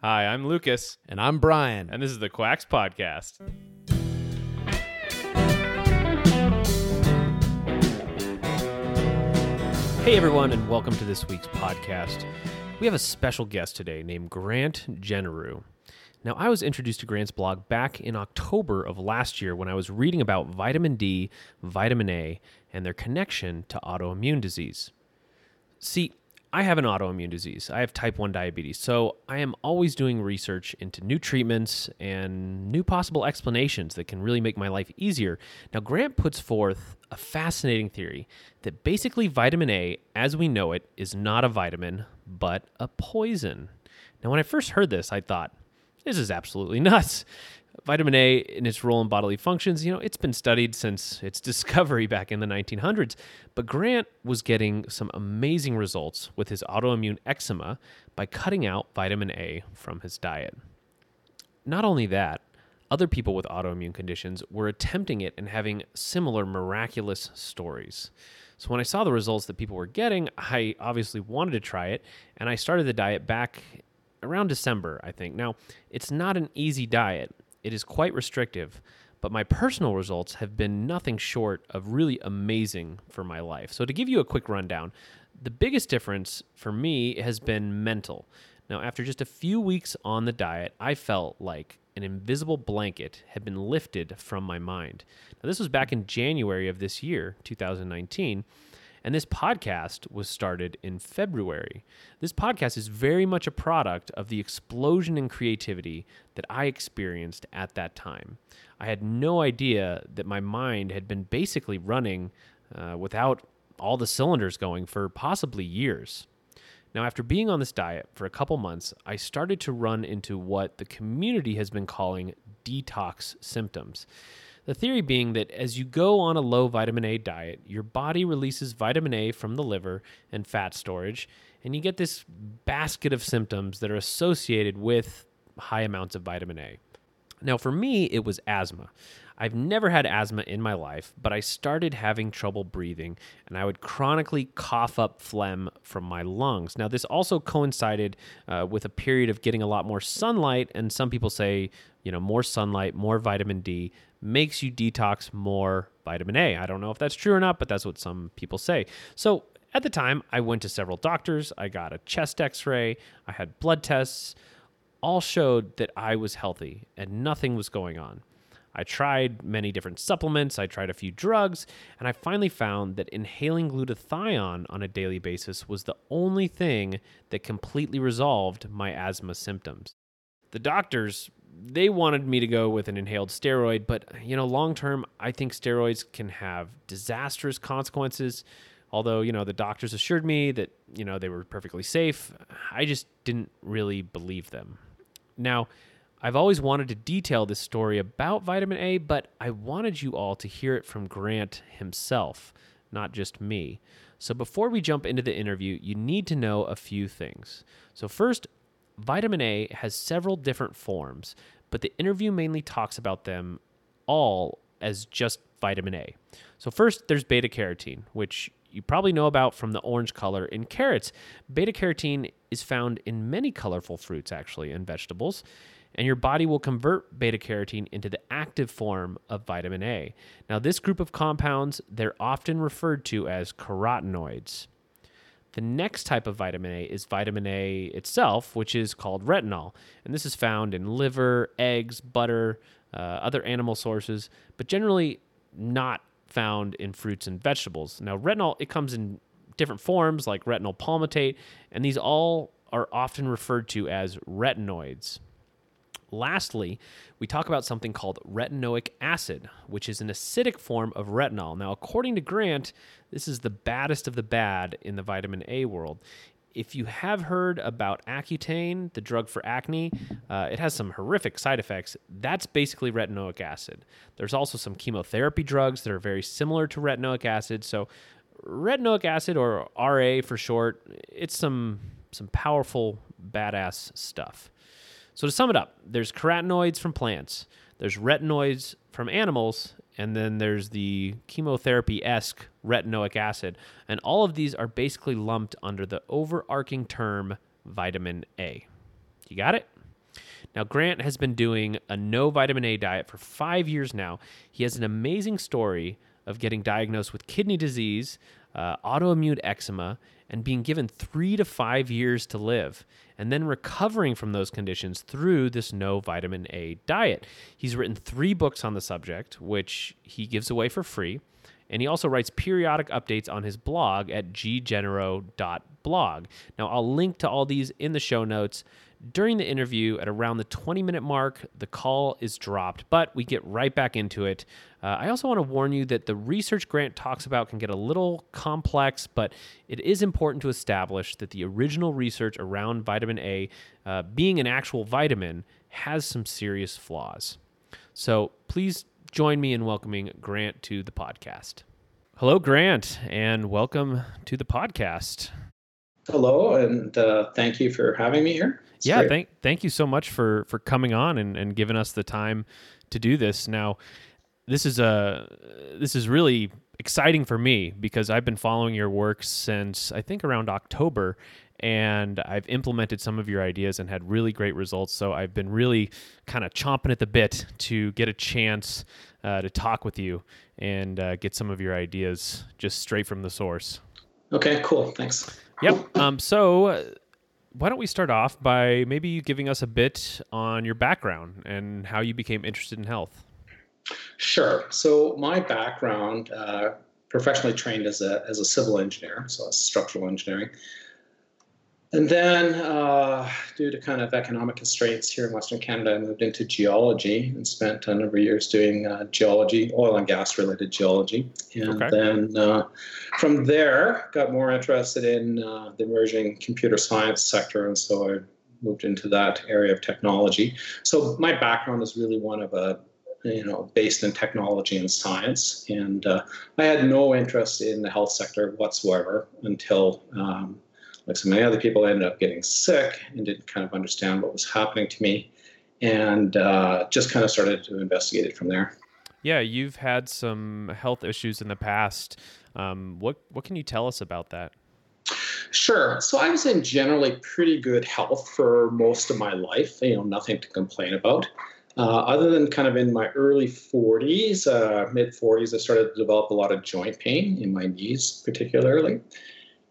Hi, I'm Lucas, And I'm Brian. and this is the Quacks Podcast. Hey, everyone, and welcome to this week's podcast. We have a special guest today named Grant Genereux. Now, I was introduced to Grant's blog back in October of last year when I was reading about vitamin D, vitamin A, and their connection to autoimmune disease. See, I have an autoimmune disease. I have type 1 diabetes. So I am always doing research into new treatments and new possible explanations that can really make my life easier. Now, Grant puts forth a fascinating theory that basically vitamin A, as we know it, is not a vitamin, but a poison. Now, when I first heard this, I thought, this is absolutely nuts. Vitamin A in its role in bodily functions, you know, it's been studied since its discovery back in the 1900s. But Grant was getting some amazing results with his autoimmune eczema by cutting out vitamin A from his diet. Not only that, other people with autoimmune conditions were attempting it and having similar miraculous stories. So when I saw the results that people were getting, I obviously wanted to try it, and I started the diet back around December, I think. Now, it's not an easy diet. It is quite restrictive, but my personal results have been nothing short of really amazing for my life. So to give you a quick rundown, the biggest difference for me has been mental. Now, after just a few weeks on the diet, I felt like an invisible blanket had been lifted from my mind. Now, this was back in January of this year, 2019. And this podcast was started in February. This podcast is very much a product of the explosion in creativity that I experienced at that time. I had no idea that my mind had been basically running uh, without all the cylinders going for possibly years. Now, after being on this diet for a couple months, I started to run into what the community has been calling detox symptoms. The theory being that as you go on a low vitamin A diet, your body releases vitamin A from the liver and fat storage, and you get this basket of symptoms that are associated with high amounts of vitamin A. Now, for me, it was asthma. I've never had asthma in my life, but I started having trouble breathing and I would chronically cough up phlegm from my lungs. Now, this also coincided uh, with a period of getting a lot more sunlight, and some people say, you know, more sunlight, more vitamin D makes you detox more vitamin A. I don't know if that's true or not, but that's what some people say. So, at the time, I went to several doctors. I got a chest x ray, I had blood tests all showed that I was healthy and nothing was going on. I tried many different supplements, I tried a few drugs, and I finally found that inhaling glutathione on a daily basis was the only thing that completely resolved my asthma symptoms. The doctors, they wanted me to go with an inhaled steroid, but you know, long term, I think steroids can have disastrous consequences. Although, you know, the doctors assured me that, you know, they were perfectly safe, I just didn't really believe them. Now, I've always wanted to detail this story about vitamin A, but I wanted you all to hear it from Grant himself, not just me. So before we jump into the interview, you need to know a few things. So, first, vitamin A has several different forms, but the interview mainly talks about them all as just vitamin A. So, first, there's beta carotene, which you probably know about from the orange color in carrots. Beta carotene is found in many colorful fruits, actually, and vegetables. And your body will convert beta carotene into the active form of vitamin A. Now, this group of compounds, they're often referred to as carotenoids. The next type of vitamin A is vitamin A itself, which is called retinol. And this is found in liver, eggs, butter, uh, other animal sources, but generally not found in fruits and vegetables. Now, retinol, it comes in different forms like retinyl palmitate, and these all are often referred to as retinoids. Lastly, we talk about something called retinoic acid, which is an acidic form of retinol. Now, according to Grant, this is the baddest of the bad in the vitamin A world. If you have heard about Accutane, the drug for acne, uh, it has some horrific side effects. That's basically retinoic acid. There's also some chemotherapy drugs that are very similar to retinoic acid. So, retinoic acid, or RA for short, it's some some powerful badass stuff. So to sum it up, there's carotenoids from plants, there's retinoids from animals, and then there's the chemotherapy esque retinoic acid. And all of these are basically lumped under the overarching term vitamin A. You got it? Now, Grant has been doing a no vitamin A diet for five years now. He has an amazing story of getting diagnosed with kidney disease, uh, autoimmune eczema, and being given three to five years to live, and then recovering from those conditions through this no vitamin A diet. He's written three books on the subject, which he gives away for free. And he also writes periodic updates on his blog at ggenereux.blog. Now, I'll link to all these in the show notes. During the interview, at around the 20 minute mark, the call is dropped, but we get right back into it. Uh, I also want to warn you that the research Grant talks about can get a little complex, but it is important to establish that the original research around vitamin A, uh, being an actual vitamin, has some serious flaws. So please join me in welcoming Grant to the podcast. Hello, Grant, and welcome to the podcast. Hello, and uh, thank you for having me here. It's yeah, great. thank thank you so much for for coming on and, and giving us the time to do this. Now, this is a this is really exciting for me because I've been following your work since I think around October, and I've implemented some of your ideas and had really great results. So I've been really kind of chomping at the bit to get a chance uh, to talk with you and uh, get some of your ideas just straight from the source. Okay, cool. Thanks. Yep. Um, so, uh, why don't we start off by maybe you giving us a bit on your background and how you became interested in health? Sure. So, my background, uh, professionally trained as a, as a civil engineer, so structural engineering. And then, uh, due to kind of economic constraints here in Western Canada, I moved into geology and spent a number of years doing uh, geology, oil and gas related geology. And okay. then uh, from there, got more interested in uh, the emerging computer science sector. And so I moved into that area of technology. So my background is really one of a you know, based in technology and science. And uh, I had no interest in the health sector whatsoever until um, like so many other people, I ended up getting sick and didn't kind of understand what was happening to me, and uh, just kind of started to investigate it from there. Yeah, you've had some health issues in the past. Um, what what can you tell us about that? Sure. So I was in generally pretty good health for most of my life. You know, nothing to complain about. Uh, other than kind of in my early 40s, uh, mid 40s, I started to develop a lot of joint pain in my knees, particularly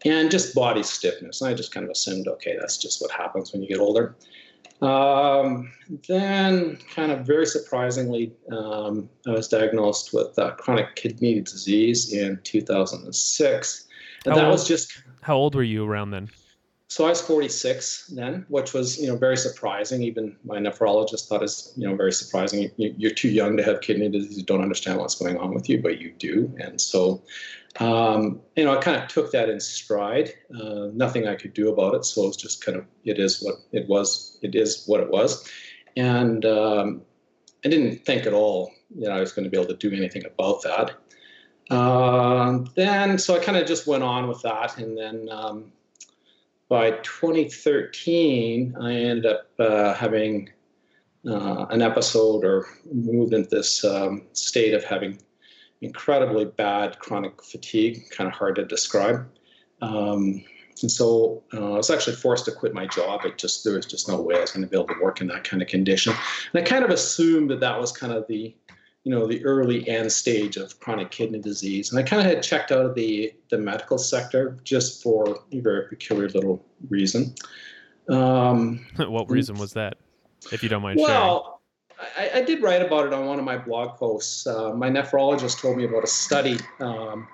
and just body stiffness. I just kind of assumed, okay, that's just what happens when you get older. Um, then, kind of very surprisingly, um, I was diagnosed with uh, chronic kidney disease in 2006. And how that old, was just. How old were you around then? So I was 46 then, which was you know very surprising. Even my nephrologist thought it's you know very surprising. You're too young to have kidney disease. You don't understand what's going on with you, but you do. And so um, you know, I kind of took that in stride. Uh, nothing I could do about it, so it was just kind of it is what it was. It is what it was, and um, I didn't think at all know I was going to be able to do anything about that. Uh, then, so I kind of just went on with that, and then um, by 2013, I ended up uh, having uh, an episode or moved into this um, state of having incredibly bad chronic fatigue, kind of hard to describe. Um, and so uh, I was actually forced to quit my job. It just there was just no way I was going to be able to work in that kind of condition. And I kind of assumed that that was kind of the, you know, the early end stage of chronic kidney disease. And I kind of had checked out of the the medical sector just for a very peculiar little reason. Um, what reason was that, if you don't mind well, sharing? I, I, did write about it on one of my blog posts. Uh, my nephrologist told me about a study um,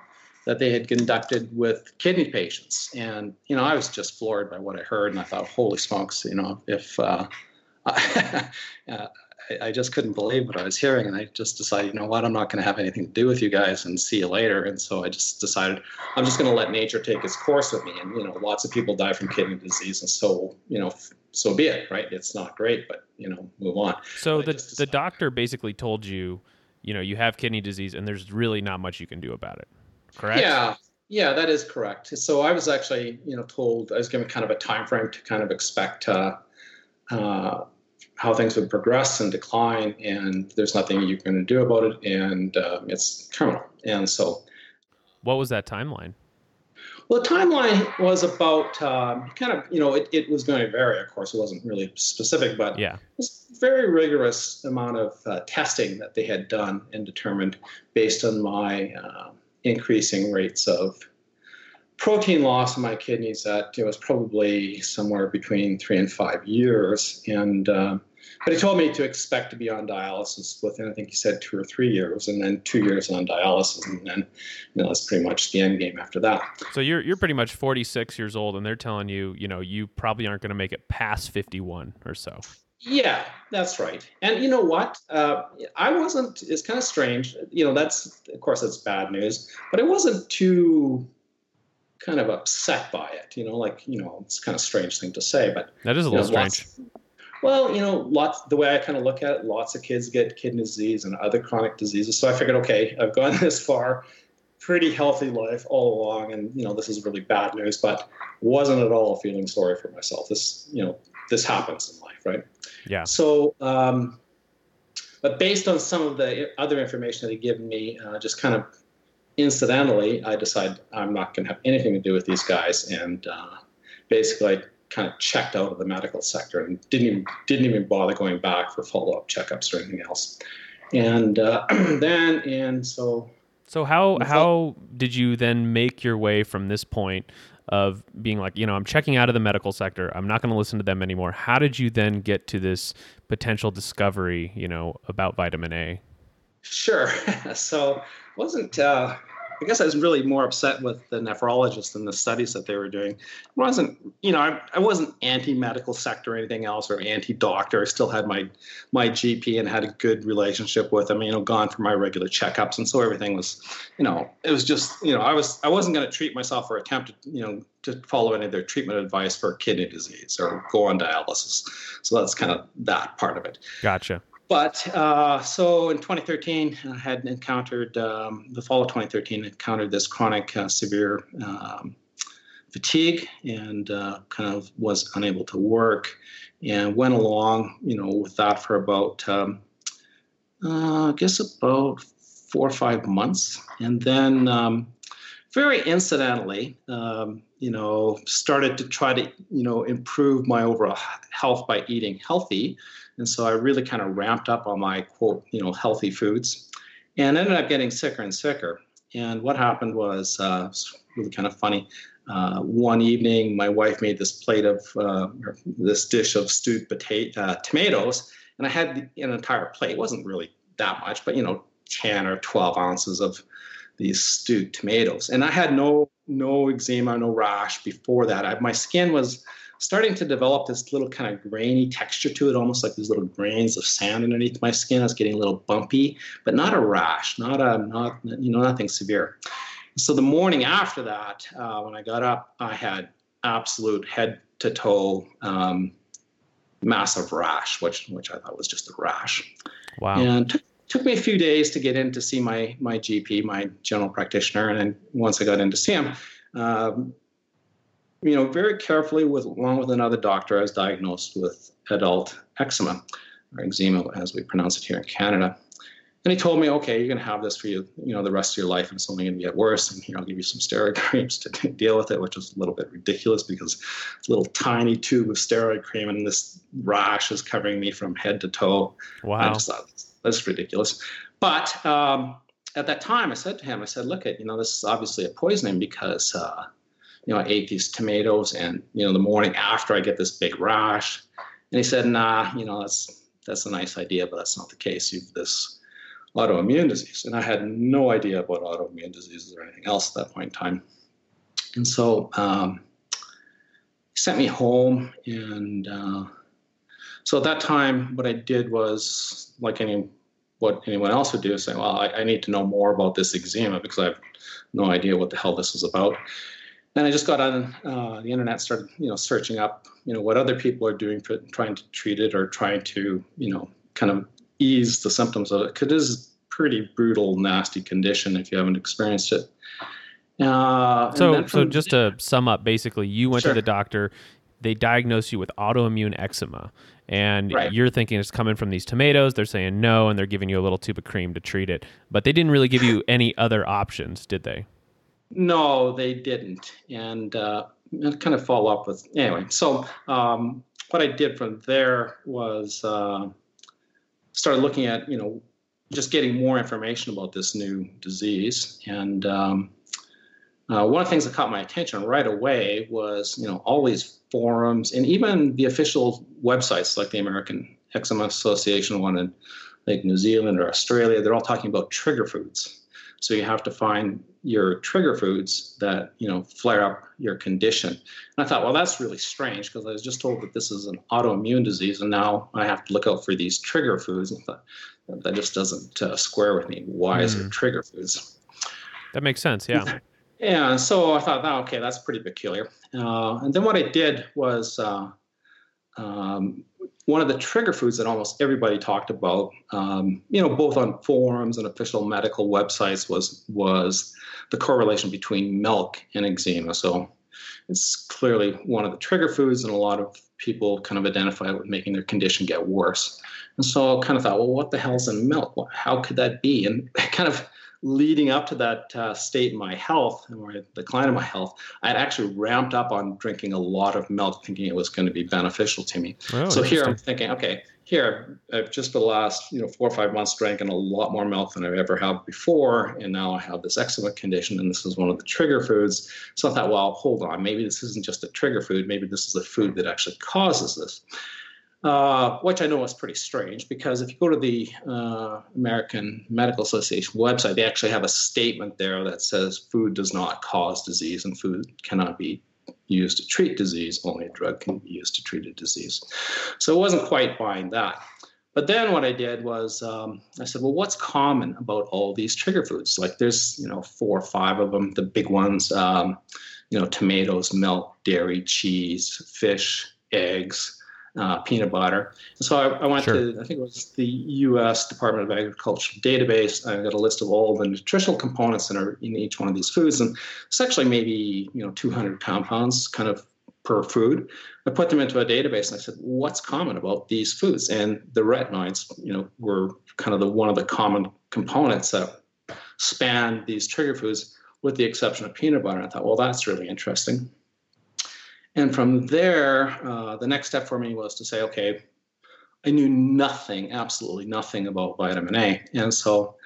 that they had conducted with kidney patients, and you know I was just floored by what I heard, and I thought, holy smokes, you know, if uh, I, I just couldn't believe what I was hearing, and I just decided, you know what, I'm not going to have anything to do with you guys, and see you later. And so I just decided I'm just going to let nature take its course with me. And you know, lots of people die from kidney disease, and so you know, so be it, right? It's not great, but you know, move on. So the the doctor basically told you, you know, you have kidney disease, and there's really not much you can do about it. Correct? Yeah. Yeah, that is correct. So I was actually, you know, told I was given kind of a time frame to kind of expect uh, uh, how things would progress and decline, and there's nothing you can do about it, and uh, it's terminal. And so, what was that timeline? Well, the timeline was about um, kind of, you know, it, it was going to vary, of course. It wasn't really specific, but yeah. it was a very rigorous amount of uh, testing that they had done and determined based on my uh, increasing rates of protein loss in my kidneys that it was probably somewhere between three and five years. And uh, but he told me to expect to be on dialysis within, I think he said two or three years, and then two years on dialysis, and then you know that's pretty much the end game after that. So you're you're pretty much 46 years old, and they're telling you, you know, you probably aren't going to make it past 51 or so. Yeah, that's right. And you know what? Uh, I wasn't. It's kind of strange. You know, that's of course that's bad news, but I wasn't too kind of upset by it. You know, like you know, it's kind of strange thing to say, but that is a little know, strange. Lots, well, you know, lots. The way I kind of look at it, lots of kids get kidney disease and other chronic diseases. So I figured, okay, I've gone this far, pretty healthy life all along, and you know, this is really bad news. But wasn't at all feeling sorry for myself. This, you know, this happens in life, right? Yeah. So, um, but based on some of the other information that he given me, uh, just kind of incidentally, I decided I'm not going to have anything to do with these guys, and uh, basically I kind of checked out of the medical sector and didn't even didn't even bother going back for follow up checkups or anything else. And uh, then and so. So how how did you then make your way from this point of being like, you know, I'm checking out of the medical sector. I'm not going to listen to them anymore. How did you then get to this potential discovery, you know, about vitamin A? Sure. so wasn't uh, I guess I was really more upset with the nephrologist and the studies that they were doing. It wasn't, you know, I, I wasn't anti-medical sector or anything else or anti-doctor. I still had my my GP and had a good relationship with him. You know, gone for my regular checkups, and so everything was, you know, it was just, you know, I was I wasn't going to treat myself or attempt to, you know, to follow any of their treatment advice for kidney disease or go on dialysis. So that's kind of that part of it. Gotcha. But uh, so in 2013, I had encountered um, the fall of 2013, encountered this chronic uh, severe um, fatigue and uh, kind of was unable to work and went along, you know, with that for about, um, uh, I guess, about four or five months, and then um, very incidentally, um, you know, started to try to, you know, improve my overall health by eating healthy. And so I really kind of ramped up on my quote, you know, healthy foods and ended up getting sicker and sicker. And what happened was, uh, really kind of funny. Uh, one evening, my wife made this plate of uh, this dish of stewed potato, uh, tomatoes, and I had an entire plate. It wasn't really that much, but you know, 10 or 12 ounces of these stewed tomatoes. And I had no no eczema, no rash before that. I, my skin was starting to develop this little kind of grainy texture to it, almost like these little grains of sand underneath my skin. I was getting a little bumpy, but not a rash, not a not you know nothing severe. So the morning after that, uh, when I got up, I had absolute head to toe um, massive rash, which which I thought was just a rash. Wow. And took, took me a few days to get in to see my my GP, my general practitioner, and then once I got in to see him, um, you know, very carefully with along with another doctor, I was diagnosed with adult eczema, or eczema as we pronounce it here in Canada. And he told me, okay, you're going to have this for you, you know, the rest of your life, and it's only going to get worse. And here, I'll give you some steroid creams to deal with it, which was a little bit ridiculous because it's a little tiny tube of steroid cream, and this rash is covering me from head to toe. Wow, I just thought that's ridiculous. But um, at that time, I said to him, I said, look, at you know, this is obviously a poisoning because uh, you know, I ate these tomatoes, and you know, the morning after I get this big rash. And he said, Nah, you know, that's that's a nice idea, but that's not the case. You've this autoimmune disease, and I had no idea about autoimmune diseases or anything else at that point in time. And so um, he sent me home, and uh, so at that time, what I did was like any what anyone else would do, say, "Well, I, I need to know more about this eczema because I have no idea what the hell this is about." and I just got on uh, the internet, started you know searching up you know what other people are doing for trying to treat it or trying to you know kind of ease the symptoms of it because it is a pretty brutal, nasty condition if you haven't experienced it. Uh, so, from, so just to sum up, basically, you went sure. to the doctor. They diagnose you with autoimmune eczema, and right. you're thinking it's coming from these tomatoes. They're saying no, and they're giving you a little tube of cream to treat it, but they didn't really give you any other options, did they? No, they didn't, and uh, kind of follow up with anyway. So um, what I did from there was uh, started looking at you know just getting more information about this new disease, and um, uh, one of the things that caught my attention right away was you know all these forums and even the official websites like the American Eczema Association one in like New Zealand or Australia. They're all talking about trigger foods. So you have to find your trigger foods that you know flare up your condition. And I thought, well, that's really strange because I was just told that this is an autoimmune disease, and now I have to look out for these trigger foods. And I thought that just doesn't uh, square with me. Why mm. is it trigger foods? That makes sense. Yeah. Yeah. So I thought, oh, okay, that's pretty peculiar. Uh, and then what I did was. Uh, um, one of the trigger foods that almost everybody talked about, um, you know, both on forums and official medical websites, was was the correlation between milk and eczema. So it's clearly one of the trigger foods, and a lot of people kind of identify it with making their condition get worse. And so I kind of thought, well, what the hell's in milk? How could that be? And kind of leading up to that uh, state in my health or the decline in my health, I had actually ramped up on drinking a lot of milk, thinking it was going to be beneficial to me. Oh, so here I'm thinking, okay, here I've just for the last you know four or five months drank a lot more milk than I've ever had before, and now I have this eczema condition, and this is one of the trigger foods. So I thought, well, hold on, maybe this isn't just a trigger food, maybe this is a food that actually causes this uh, which I know is pretty strange because if you go to the uh, American Medical Association website, they actually have a statement there that says food does not cause disease and food cannot be used to treat disease. Only a drug can be used to treat a disease. So I wasn't quite buying that. But then what I did was um, I said, well, what's common about all these trigger foods? Like there's, you know, four or five of them, the big ones, um, you know, tomatoes, milk, dairy, cheese, fish, eggs, uh, peanut butter. And so I, I went sure. to, I think it was the U.S. Department of Agriculture database. I got a list of all the nutritional components that are in each one of these foods, and it's actually maybe you know 200 compounds, kind of per food. I put them into a database and I said, what's common about these foods? And the retinoids, you know, were kind of the one of the common components that span these trigger foods, with the exception of peanut butter. And I thought, well, that's really interesting. And from there, uh, the next step for me was to say, okay, I knew nothing, absolutely nothing about vitamin A. And so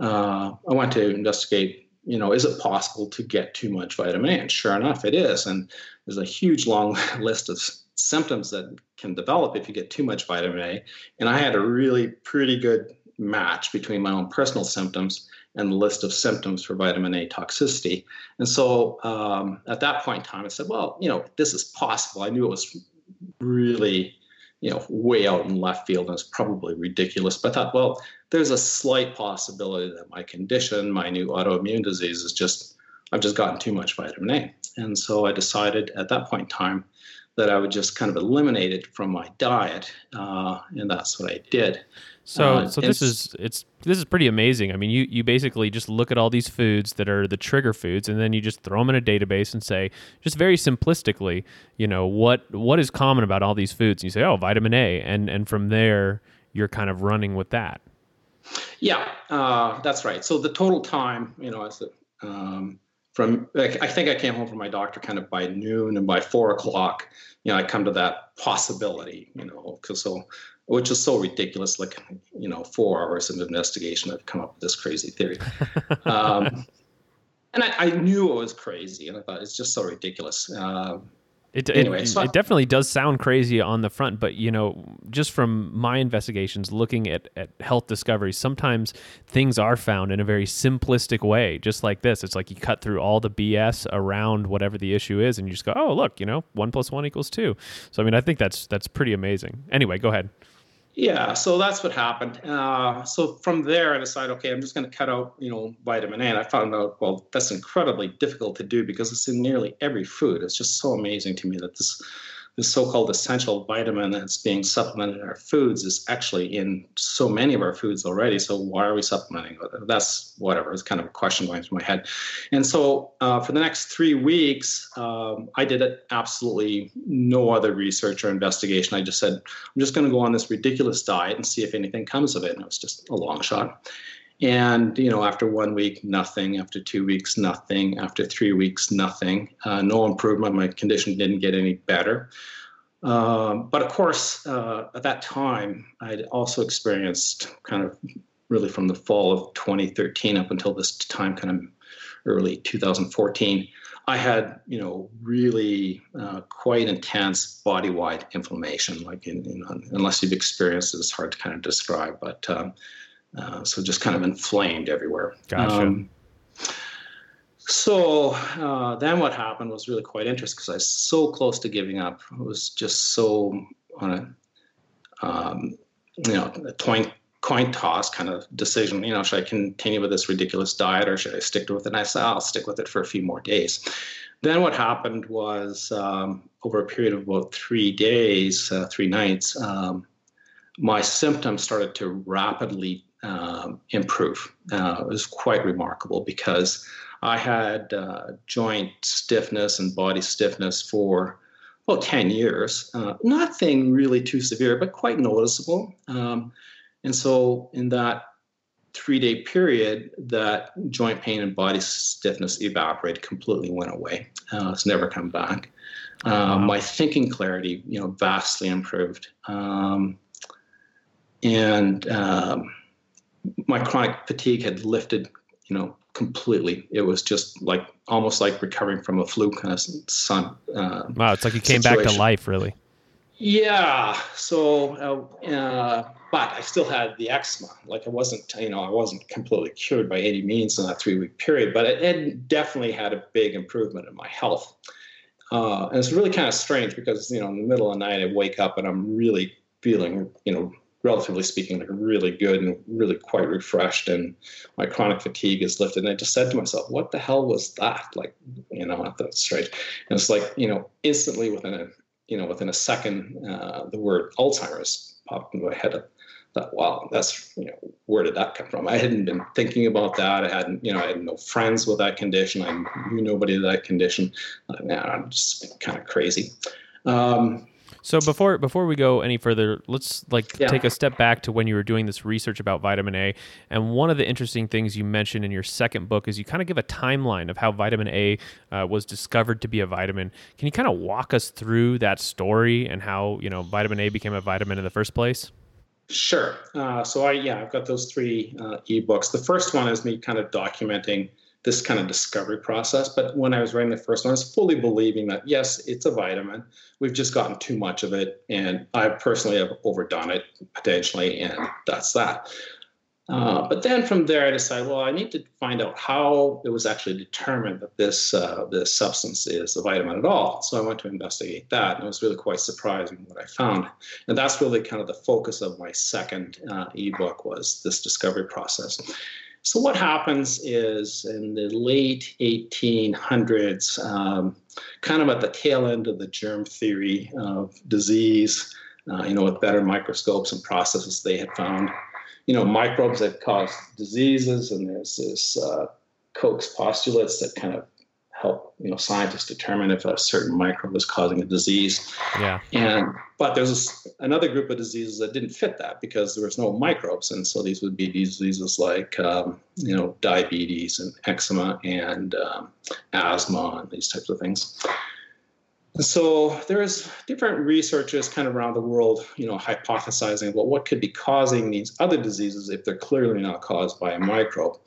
uh, I went to investigate, you know, is it possible to get too much vitamin A? And sure enough, it is. And there's a huge long list of symptoms that can develop if you get too much vitamin A. And I had a really pretty good match between my own personal symptoms and the list of symptoms for vitamin A toxicity. And so um, at that point in time, I said, well, you know, this is possible. I knew it was really, you know, way out in left field and it's probably ridiculous. But I thought, well, there's a slight possibility that my condition, my new autoimmune disease, is just, I've just gotten too much vitamin A. And so I decided at that point in time that I would just kind of eliminate it from my diet. Uh, and that's what I did. So, uh, so this is it's this is pretty amazing. I mean, you you basically just look at all these foods that are the trigger foods, and then you just throw them in a database and say, just very simplistically, you know, what what is common about all these foods? And you say, oh, vitamin A, and and from there, you're kind of running with that. Yeah, uh, that's right. So the total time, you know, as a, um, from like, I think I came home from my doctor kind of by noon, and by four o'clock, you know, I come to that possibility, you know, because so which is so ridiculous. Like, you know, four hours of investigation, I've come up with this crazy theory. Um, and I, I, knew it was crazy, and I thought it's just so ridiculous. Uh, it, anyway, it, so it, definitely does sound crazy on the front, but you know, just from my investigations, looking at, at health discoveries, sometimes things are found in a very simplistic way, just like this. It's like you cut through all the BS around whatever the issue is, and you just go, "Oh, look, you know, one plus one equals two. So, I mean, I think that's that's pretty amazing. Anyway, go ahead. Yeah, so that's what happened. Uh, so from there, I decided, okay, I'm just going to cut out, you know, vitamin A. And I found out, well, that's incredibly difficult to do because it's in nearly every food. It's just so amazing to me that this this so-called essential vitamin that's being supplemented in our foods is actually in so many of our foods already. So why are we supplementing? That's whatever. It's kind of a question going through my head. And so uh, for the next three weeks, um, I did absolutely no other research or investigation. I just said I'm just going to go on this ridiculous diet and see if anything comes of it. And it was just a long shot. And you know, after one week, nothing. After two weeks, nothing. After three weeks, nothing. Uh, no improvement. My condition didn't get any better. Um, but of course, uh, at that time, I'd also experienced kind of really from the fall of 2013 up until this time, kind of early 2014, I had, you know, really uh, quite intense body-wide inflammation. Like, in, in, unless you've experienced it, it's hard to kind of describe. But um, uh, so just kind of inflamed everywhere. Gotcha. Um, so uh, then what happened was really quite interesting because I was so close to giving up. I was just so on a, um, you know, a coin, coin toss kind of decision. You know, should I continue with this ridiculous diet or should I stick with it? And I said, I'll stick with it for a few more days. Then what happened was um, over a period of about three days, uh, three nights, um, my symptoms started to rapidly um, improve. Uh, it was quite remarkable because I had uh, joint stiffness and body stiffness for about 10 years. Uh, nothing really too severe, but quite noticeable. Um, and so, in that three day period, that joint pain and body stiffness evaporated, completely went away. Uh, it's never come back. Uh, my thinking clarity, you know, vastly improved. Um, and um, my chronic fatigue had lifted, you know, completely. It was just like almost like recovering from a flu kind of sun. Uh, wow, it's like you came situation. back to life, really. Yeah. So, uh, uh, but I still had the eczema. Like I wasn't, you know, I wasn't completely cured by any means in that three week period, but it, it definitely had a big improvement in my health. Uh, and it's really kind of strange because you know in the middle of the night I wake up and I'm really feeling you know relatively speaking, like really good and really quite refreshed. And my chronic fatigue is lifted. And I just said to myself, what the hell was that? Like, you know, I thought straight. And it's like, you know, instantly within a, you know, within a second, uh, the word Alzheimer's popped into my head. I thought, wow, that's, you know, where did that come from? I hadn't been thinking about that. I hadn't, you know, I had no friends with that condition. I knew nobody with that condition. Uh, now I'm just kind of crazy. Um, so before before we go any further, let's like yeah. take a step back to when you were doing this research about vitamin A. And one of the interesting things you mentioned in your second book is you kind of give a timeline of how vitamin A uh, was discovered to be a vitamin. Can you kind of walk us through that story and how you know vitamin A became a vitamin in the first place? Sure. Uh, so I yeah I've got those three uh, ebooks. The first one is me kind of documenting this kind of discovery process. But when I was writing the first one, I was fully believing that yes, it's a vitamin. We've just gotten too much of it, and I personally have overdone it potentially, and that's that. Uh, but then from there, I decided, well, I need to find out how it was actually determined that this uh, this substance is a vitamin at all. So I went to investigate that, and it was really quite surprising what I found. And that's really kind of the focus of my second uh, ebook was this discovery process. So what happens is in the late 1800s, um, kind of at the tail end of the germ theory of disease, uh, you know, with better microscopes and processes, they had found, you know, microbes that cause diseases, and there's this uh, Koch's postulates that kind of help you know scientists determine if a certain microbe is causing a disease. Yeah. And but there's another group of diseases that didn't fit that because there was no microbes, and so these would be diseases like um, you know diabetes and eczema and um, asthma and these types of things. So there's different researchers kind of around the world, you know, hypothesizing about what could be causing these other diseases if they're clearly not caused by a microbe.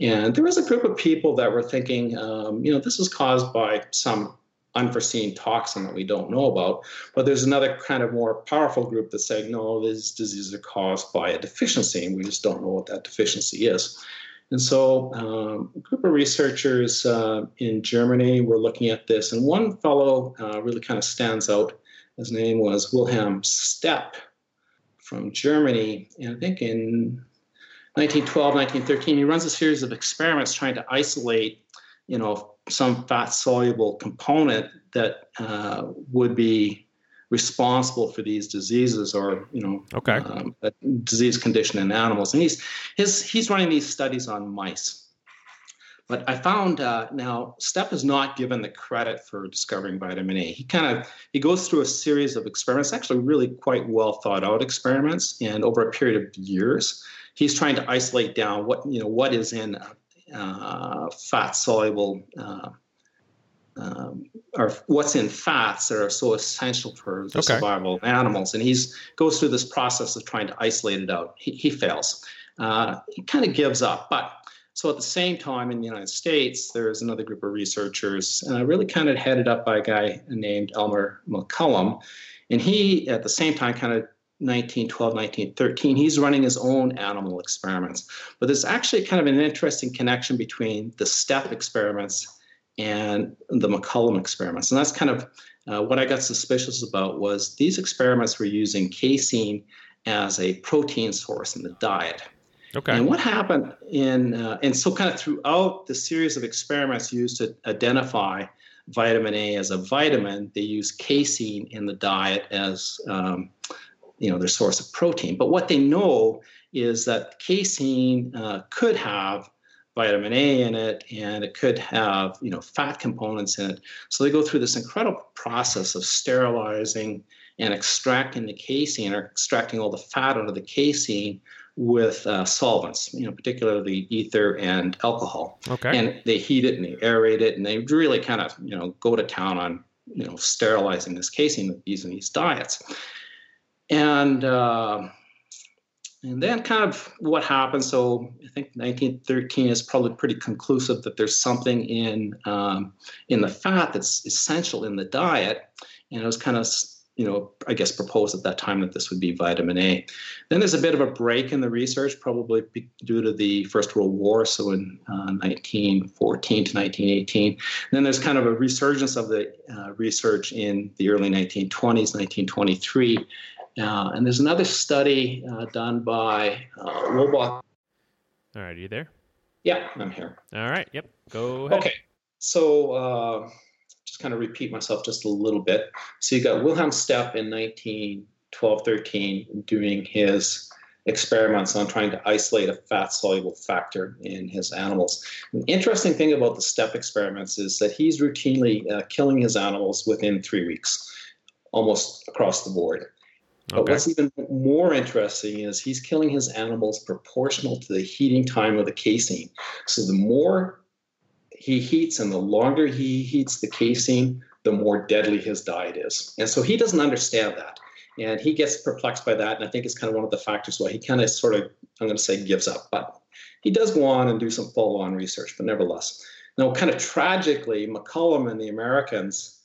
And there was a group of people that were thinking, um, you know, this is caused by some unforeseen toxin that we don't know about. But there's another kind of more powerful group that's saying, no, these diseases are caused by a deficiency, and we just don't know what that deficiency is. And so, um, a group of researchers uh, in Germany were looking at this, and one fellow uh, really kind of stands out. His name was Wilhelm Stepp from Germany, and I think in 1912, 1913, he runs a series of experiments trying to isolate, you know, some fat soluble component that uh, would be responsible for these diseases or you know okay. um, disease condition in animals. And he's his he's running these studies on mice. But i found uh, now Stepp is not given the credit for discovering vitamin a he kind of he goes through a series of experiments actually really quite well thought out experiments and over a period of years he's trying to isolate down what you know what is in uh, fat soluble uh, um, or what's in fats that are so essential for the okay. survival of animals. And he's goes through this process of trying to isolate it out. He, he fails. Uh, he kind of gives up. But so at the same time in the United States, there's another group of researchers, uh, really kind of headed up by a guy named Elmer McCollum. And he, at the same time, kind of 1912, 1913, he's running his own animal experiments. But there's actually kind of an interesting connection between the Stepp experiments and the McCollum experiments. And that's kind of uh, what I got suspicious about was these experiments were using casein as a protein source in the diet. Okay. And what happened in, uh, and so kind of throughout the series of experiments used to identify vitamin A as a vitamin, they use casein in the diet as, um, you know, their source of protein. But what they know is that casein uh, could have vitamin A in it, and it could have you know fat components in it. So they go through this incredible process of sterilizing and extracting the casein or extracting all the fat out of the casein with uh, solvents, you know, particularly ether and alcohol. Okay. And they heat it and they aerate it, and they really kind of you know go to town on you know sterilizing this casein using these diets. And uh, and then, kind of what happened. So, I think 1913 is probably pretty conclusive that there's something in um, in the fat that's essential in the diet, and it was kind of you know, I guess proposed at that time that this would be vitamin A. Then there's a bit of a break in the research, probably due to the First World War, so in uh, 1914 to 1918. then there's kind of a resurgence of the uh, research in the early 1920s, 1923, uh, and there's another study uh, done by uh, All right, are you there? Yeah, I'm here. All right, yep, go ahead. Okay, so uh, just kind of repeat myself just a little bit. So you got Wilhelm Stepp in 1912 13 doing his experiments on trying to isolate a fat soluble factor in his animals. The interesting thing about the Stepp experiments is that he's routinely uh, killing his animals within three weeks, almost across the board. But okay. what's even more interesting is he's killing his animals proportional to the heating time of the casein. So the more he heats and the longer he heats the casein, the more deadly his diet is. And so he doesn't understand that. And he gets perplexed by that. And I think it's kind of one of the factors why he kind of sort of, I'm going to say, gives up. But he does go on and do some follow on research, but nevertheless. Now, kind of tragically, McCollum and the Americans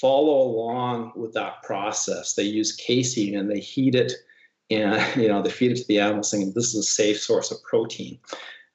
follow along with that process. They use casein and they heat it, and you know they feed it to the animals, saying this is a safe source of protein.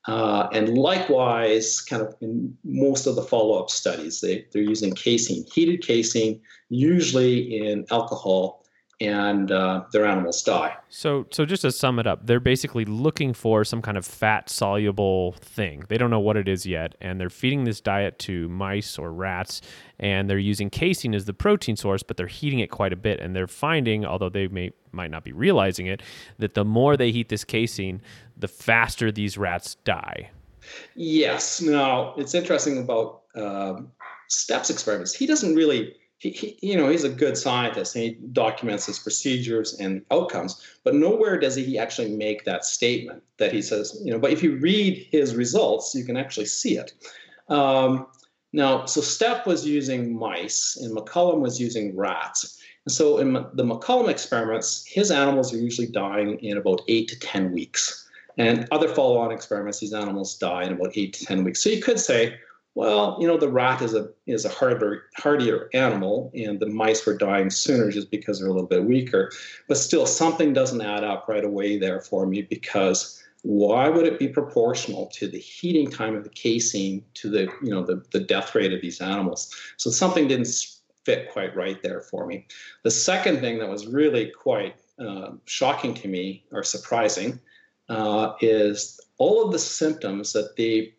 Uh, and likewise, kind of in most of the follow-up studies, they, they're using casein, heated casein, usually in alcohol and uh, their animals die. So, so just to sum it up, they're basically looking for some kind of fat soluble thing. They don't know what it is yet, and they're feeding this diet to mice or rats, and they're using casein as the protein source, but they're heating it quite a bit, and they're finding, although they may might not be realizing it, that the more they heat this casein, the faster these rats die. Yes. Now it's interesting about um, Stepp's experiments. He doesn't really he, you know, he's a good scientist and he documents his procedures and outcomes, but nowhere does he actually make that statement that he says, you know, but if you read his results, you can actually see it. Um, now, so Stepp was using mice and McCollum was using rats. And so in the McCollum experiments, his animals are usually dying in about eight to 10 weeks. And other follow on experiments, these animals die in about eight to 10 weeks. So you could say, well, you know, the rat is a is a harder hardier animal, and the mice were dying sooner just because they're a little bit weaker. But still, something doesn't add up right away there for me because why would it be proportional to the heating time of the casein to the you know the, the death rate of these animals? So something didn't fit quite right there for me. The second thing that was really quite uh, shocking to me or surprising uh, is all of the symptoms that they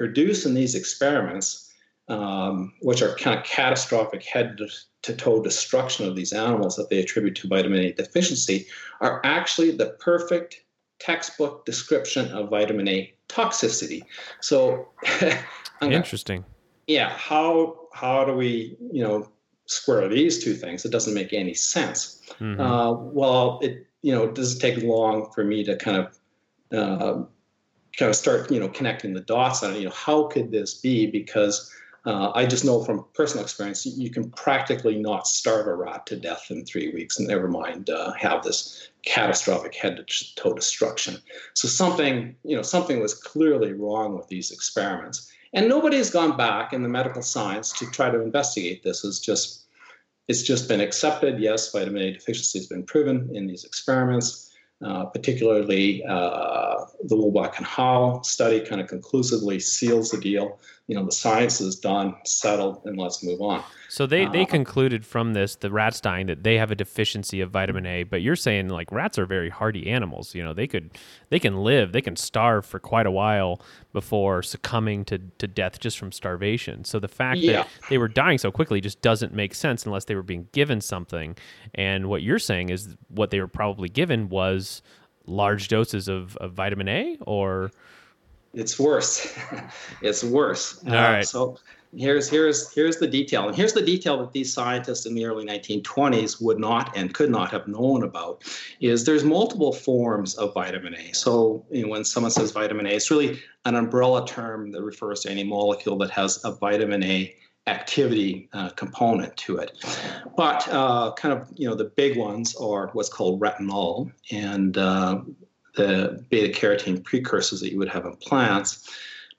produce in these experiments, um, which are kind of catastrophic head to toe destruction of these animals that they attribute to vitamin A deficiency, are actually the perfect textbook description of vitamin A toxicity. So, interesting. Yeah, how how do we you know square these two things? It doesn't make any sense. Mm-hmm. Uh, well, it you know it doesn't take long for me to kind of uh, kind of start, you know, connecting the dots on, you know, how could this be? Because uh, I just know from personal experience, you can practically not starve a rat to death in three weeks, and never mind uh, have this catastrophic head-to-toe destruction. So something, you know, something was clearly wrong with these experiments, and nobody has gone back in the medical science to try to investigate this. It's just, it's just been accepted. Yes, vitamin A deficiency has been proven in these experiments. Uh, particularly uh, the Wolbach and Howe study kind of conclusively seals the deal you know the science is done, settled, and let's move on. So they they Uh, concluded from this the rats dying that they have a deficiency of vitamin A, but you're saying like rats are very hardy animals. You know they could they can live, they can starve for quite a while before succumbing to, to death just from starvation. So the fact Yeah. that they were dying so quickly just doesn't make sense unless they were being given something. And what you're saying is what they were probably given was large doses of, of vitamin A or It's worse. it's worse. All right. So here's here's here's the detail, and here's the detail that these scientists in the early 1920s would not and could not have known about. Is there's multiple forms of vitamin A. So you know, when someone says vitamin A, it's really an umbrella term that refers to any molecule that has a vitamin A activity uh, component to it. But uh, kind of you know the big ones are what's called retinol and uh, the beta carotene precursors that you would have in plants.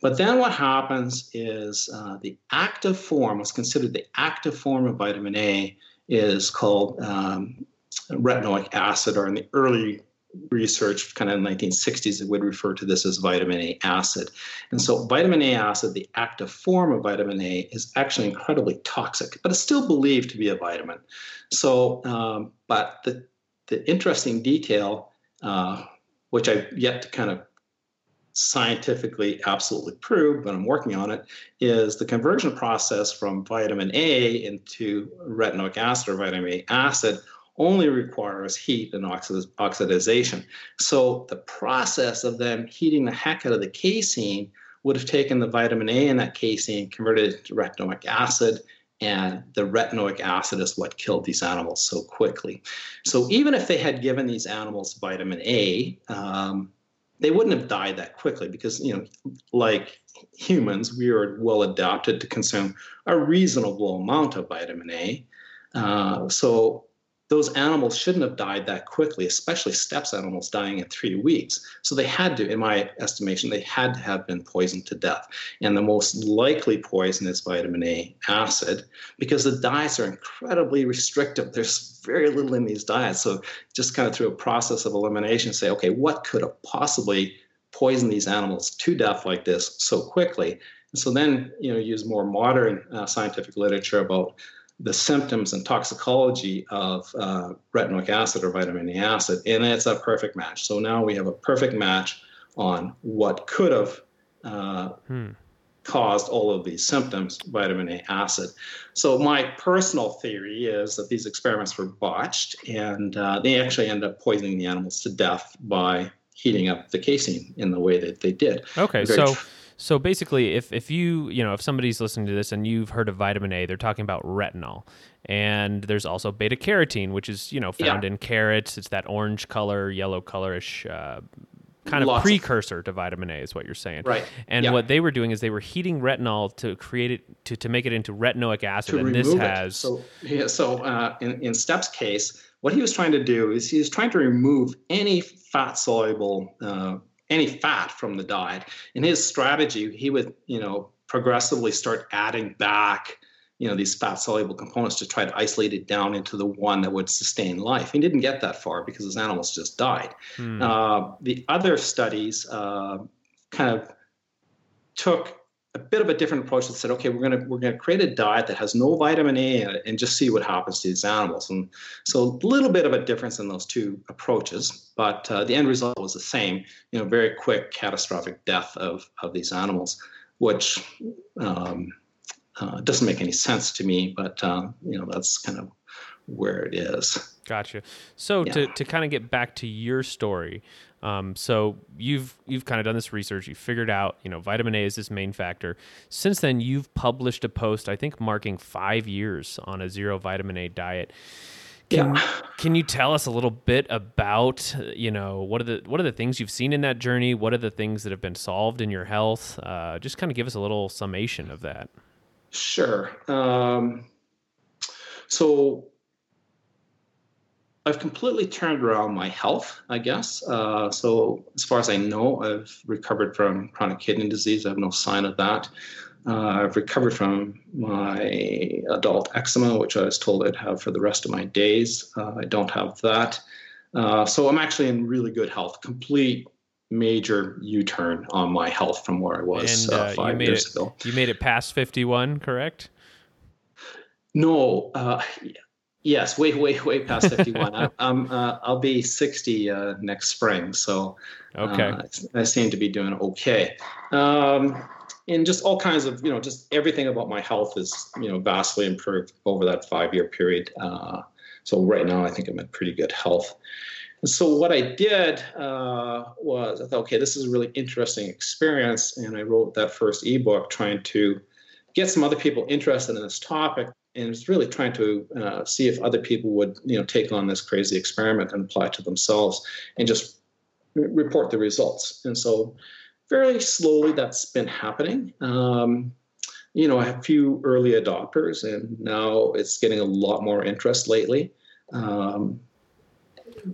But then what happens is uh, the active form, what's considered the active form of vitamin A, is called um, retinoic acid, or in the early research, kind of the 1960s, it would refer to this as vitamin A acid. And so, vitamin A acid, the active form of vitamin A, is actually incredibly toxic, but it's still believed to be a vitamin. So, um, but the, the interesting detail, uh, which I've yet to kind of scientifically absolutely prove, but I'm working on it, is the conversion process from vitamin A into retinoic acid or vitamin A acid only requires heat and oxid- oxidization. So the process of them heating the heck out of the casein would have taken the vitamin A in that casein, converted it to retinoic acid, and the retinoic acid is what killed these animals so quickly. So even if they had given these animals vitamin A, um, they wouldn't have died that quickly because you know, like humans, we are well adapted to consume a reasonable amount of vitamin A. Uh, so those animals shouldn't have died that quickly, especially Stepp's animals dying in three weeks. So they had to, in my estimation, they had to have been poisoned to death. And the most likely poison is vitamin A acid because the diets are incredibly restrictive. There's very little in these diets. So just kind of through a process of elimination, say, okay, what could have possibly poisoned these animals to death like this so quickly? And so then, you know, use more modern uh, scientific literature about the symptoms and toxicology of uh, retinoic acid or vitamin A acid, and it's a perfect match. So now we have a perfect match on what could have uh, Hmm. caused all of these symptoms, vitamin A acid. So my personal theory is that these experiments were botched, and uh, they actually end up poisoning the animals to death by heating up the casein in the way that they did. Okay, Very so tr- so basically, if if you you know if somebody's listening to this and you've heard of vitamin A, they're talking about retinol, and there's also beta carotene, which is you know found Yeah. in carrots. It's that orange color, yellow colorish. Uh, Kind of Lots of- precursor to vitamin A is what you're saying, Right. And Yeah. what they were doing is they were heating retinol to create it to, to make it into retinoic acid, to and remove this it. has So, yeah, so uh, in, in Stepp's case, what he was trying to do is he was trying to remove any fat soluble, uh, any fat from the diet. In his strategy, he would, you know, progressively start adding back, you know, these fat soluble components to try to isolate it down into the one that would sustain life. He didn't get that far because his animals just died. Hmm. Uh, the other studies uh, kind of took a bit of a different approach that said, okay, we're gonna we're gonna create a diet that has no vitamin A in it and just see what happens to these animals. And so a little bit of a difference in those two approaches, but uh, the end result was the same. You know, very quick catastrophic death of of these animals, which um, uh, doesn't make any sense to me. But um, you know, that's kind of where it is. Gotcha. So to, to kind of get back to your story, um, so you've you've kind of done this research. You figured out you know vitamin A is this main factor. Since then, you've published a post I think marking five years on a zero vitamin A diet. Can, Yeah. Can you tell us a little bit about you know what are the what are the things you've seen in that journey? What are the things that have been solved in your health? Uh, just kind of give us a little summation of that. Sure. Um, so I've completely turned around my health, I guess. Uh, so as far as I know, I've recovered from chronic kidney disease. I have no sign of that. Uh, I've recovered from my adult eczema, which I was told I'd have for the rest of my days. Uh, I don't have that. Uh, so I'm actually in really good health. Complete major U-turn on my health from where I was And, uh, uh, you five made years it- ago. You made it past fifty one, correct? No, uh, yes, way, way, way past 51. I, I'm, uh, I'll be 60 uh, next spring, so Okay. uh, I seem to be doing okay. Um, and just all kinds of, you know, just everything about my health is, you know, vastly improved over that five-year period. Uh, so right now, I think I'm in pretty good health. And so what I did uh, was I thought, okay, this is a really interesting experience, and I wrote that first ebook trying to get some other people interested in this topic and it's really trying to uh, see if other people would you know take on this crazy experiment and apply it to themselves and just re- report the results and so very slowly that's been happening um, you know i have a few early adopters and now it's getting a lot more interest lately um,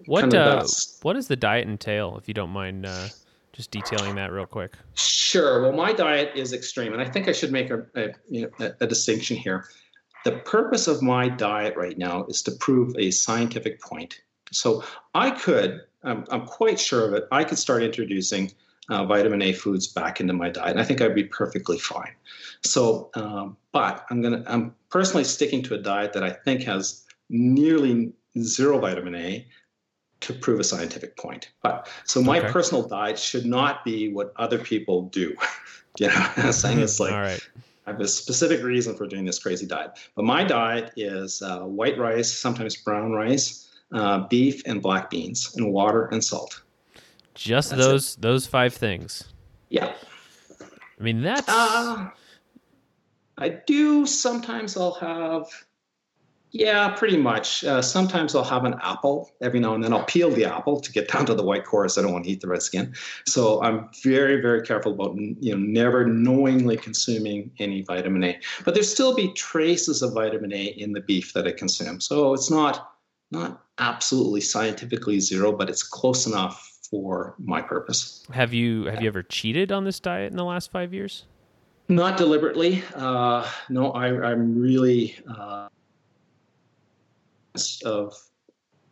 What kind of uh, what does the diet entail? If you don't mind, uh, just detailing that real quick. Sure. Well, my diet is extreme, and I think I should make a, a, you know, a, a distinction here. The purpose of my diet right now is to prove a scientific point. So I could, I'm, I'm quite sure of it, I could start introducing uh, vitamin A foods back into my diet, and I think I'd be perfectly fine. So, um, but I'm gonna, I'm personally sticking to a diet that I think has nearly zero vitamin A to prove a scientific point. But so my Okay. personal diet should not be what other people do. you know, I'm saying it's like All right. I have a specific reason for doing this crazy diet. But my diet is uh, white rice, sometimes brown rice, uh, beef and black beans, and water and salt. Just That's it. those those five things. Yeah. I mean that's Uh, I do sometimes I'll have, yeah, pretty much. Uh, sometimes I'll have an apple every now and then. I'll peel the apple to get down to the white core, so I don't want to eat the red skin. So I'm very, very careful about you know never knowingly consuming any vitamin A. But there still be traces of vitamin A in the beef that I consume. So it's not not absolutely scientifically zero, but it's close enough for my purpose. have you have you ever cheated on this diet in the last five years? Not deliberately. Uh, no, I, I'm really uh, of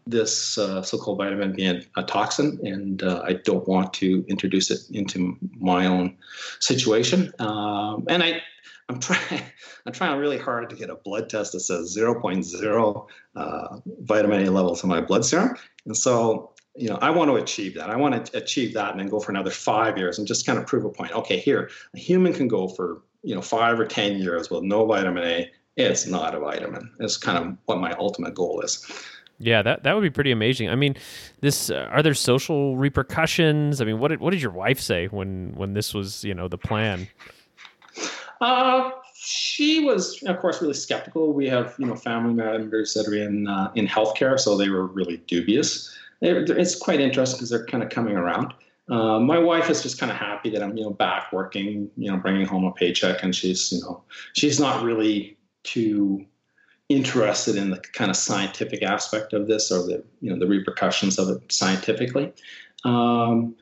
this uh, so-called vitamin being a toxin, and uh, I don't want to introduce it into my own situation. Um, and I, I'm trying, I'm trying really hard to get a blood test that says 0.0 uh, vitamin A levels in my blood serum, and so you know, I want to achieve that. I want to achieve that and then go for another five years and just kind of prove a point. Okay, here, a human can go for, you know, five or 10 years with no vitamin A. It's not a vitamin. It's kind of what my ultimate goal is. Yeah, that that would be pretty amazing. I mean, this uh, are there social repercussions? I mean, what did what did your wife say when when this was you know the plan? Uh, she was, of course, really skeptical. We have, you know, family members that are in uh, in healthcare, so they were really dubious. They're, they're- it's quite interesting because they're kind of coming around. Uh, my wife is just kind of happy that I'm, you know, back working, you know, bringing home a paycheck, and she's, you know, she's not really too interested in the kind of scientific aspect of this or the, you know, the repercussions of it scientifically. Um,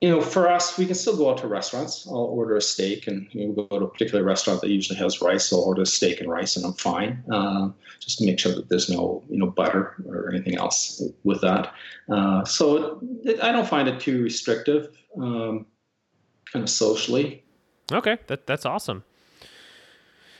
you know, for us, we can still go out to restaurants. I'll order a steak, and you know, we'll go to a particular restaurant that usually has rice. I'll order a steak and rice, and I'm fine. Uh, just to make sure that there's no, you know, butter or anything else with that. Uh, so it, I don't find it too restrictive, um, kind of socially. Okay, that that's awesome.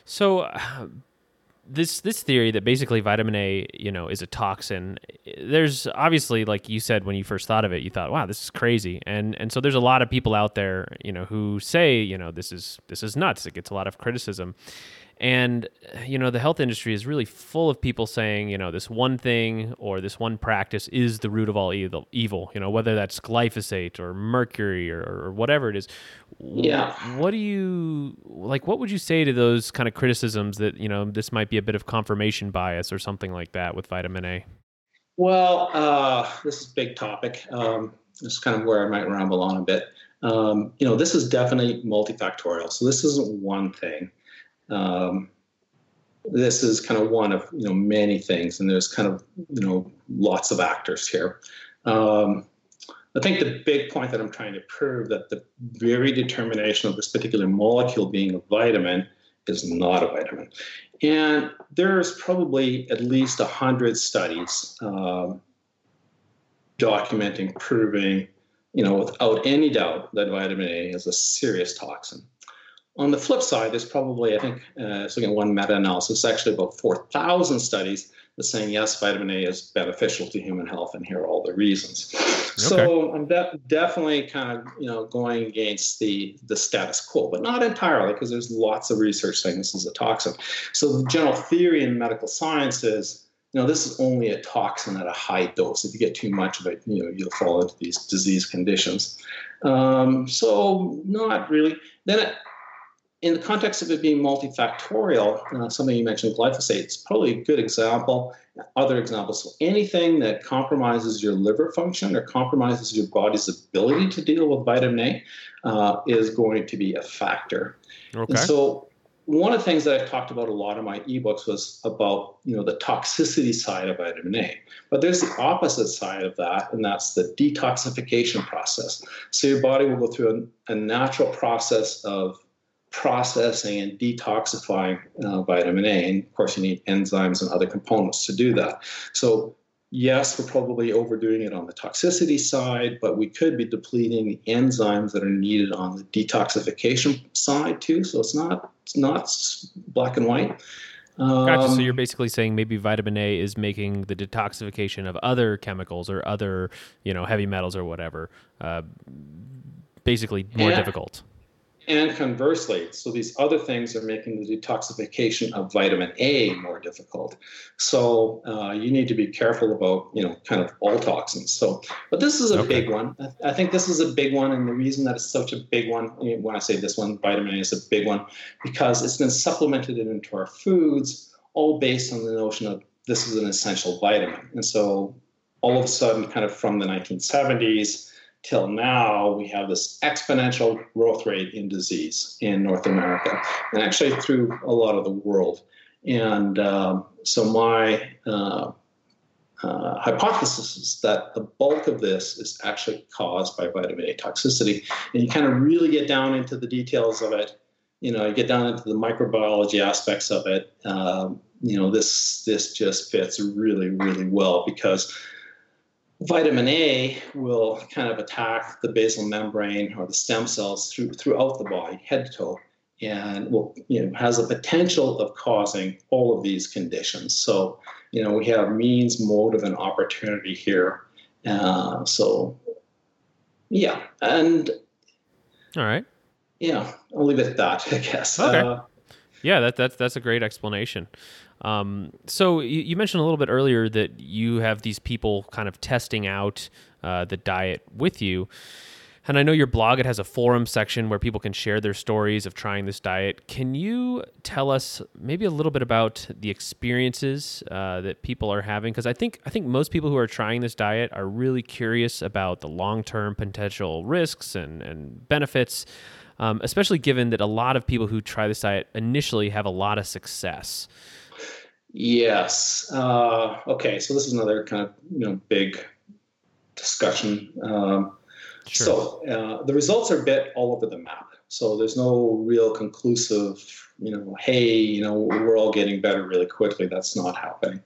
So uh, this this theory that basically vitamin A, you know, is a toxin. There's obviously, like you said when you first thought of it, you thought, "Wow, this is crazy," and and so there's a lot of people out there, you know, who say, you know, this is this is nuts. It gets a lot of criticism, And, you know, the health industry is really full of people saying, you know, this one thing or this one practice is the root of all evil, evil you know, whether that's glyphosate or mercury or, or whatever it is. Yeah. What do you, like, what would you say to those kind of criticisms that, you know, this might be a bit of confirmation bias or something like that with vitamin A? Well, uh, this is a big topic. Um, this is kind of where I might ramble on a bit. Um, you know, this is definitely multifactorial. So this isn't one thing. Um, this is kind of one of you know many things, and there's kind of you know lots of actors here. Um, I think the big point that I'm trying to prove that the very determination of this particular molecule being a vitamin is not a vitamin. And there's probably at least 100 studies um, documenting, proving, you know, without any doubt that vitamin A is a serious toxin. On the flip side, there's probably, I think, uh, so again, one meta-analysis, actually about 4,000 studies that's saying yes, vitamin A is beneficial to human health, and here are all the reasons. Okay. So I'm de- definitely kind of you know going against the the status quo, but not entirely because there's lots of research saying this is a toxin. So the general theory in medical science is you know this is only a toxin at a high dose. If you get too much of it, you know you'll fall into these disease conditions. Um, so not really. Then it, in the context of it being multifactorial, uh, something you mentioned, glyphosate, it's probably a good example. Other examples, so anything that compromises your liver function or compromises your body's ability to deal with vitamin A uh, is going to be a factor. Okay. And so one of the things that I've talked about a lot in my ebooks was about you know the toxicity side of vitamin A. But there's the opposite side of that, and that's the detoxification process. So your body will go through a, a natural process of processing and detoxifying uh, vitamin A. And of course, you need enzymes and other components to do that. So, yes, we're probably overdoing it on the toxicity side, but we could be depleting the enzymes that are needed on the detoxification side too. So it's not it's not black and white. Um, gotcha. So um, you're basically saying maybe vitamin A is making the detoxification of other chemicals or other, you know, heavy metals or whatever, uh, basically more difficult. And conversely, so these other things are making the detoxification of vitamin A more difficult. So uh, you need to be careful about, you know, kind of all toxins. So, but this is a okay. big one. I think this is a big one, and the reason that it's such a big one, when I say this one, vitamin A is a big one, because it's been supplemented into our foods, all based on the notion of this is an essential vitamin. And so, all of a sudden, kind of from the 1970s till now, we have this exponential growth rate in disease in North America and actually through a lot of the world. And um, so, my uh, uh, hypothesis is that the bulk of this is actually caused by vitamin A toxicity. And you kind of really get down into the details of it. You know, you get down into the microbiology aspects of it. Um, you know, this this just fits really, really well because vitamin A will kind of attack the basal membrane or the stem cells through, throughout the body, head to toe, and will you know has a potential of causing all of these conditions. So you know we have means, motive, and opportunity here. Uh, so yeah, and all right, yeah, I'll leave it at that. I guess. Okay. Uh, yeah, that, that's that's a great explanation. Um, so you, you, mentioned a little bit earlier that you have these people kind of testing out uh, the diet with you. And I know your blog, it has a forum section where people can share their stories of trying this diet. Can you tell us maybe a little bit about the experiences uh, that people are having? Because I think I think most people who are trying this diet are really curious about the long term potential risks and, and benefits, um, especially given that a lot of people who try this diet initially have a lot of success. Yes. Uh, okay. So this is another kind of you know big discussion. Um, sure. So uh, the results are a bit all over the map. So there's no real conclusive, you know, hey, you know, we're all getting better really quickly. That's not happening.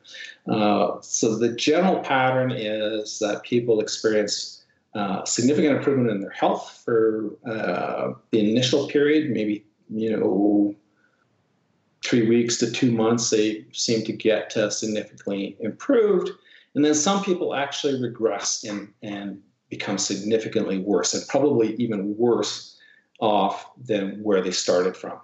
Uh, so the general pattern is that people experience uh, significant improvement in their health for uh, the initial period, maybe you know three weeks to two months, they seem to get uh, significantly improved. And then some people actually regress and, and become significantly worse, and probably even worse off than where they started from.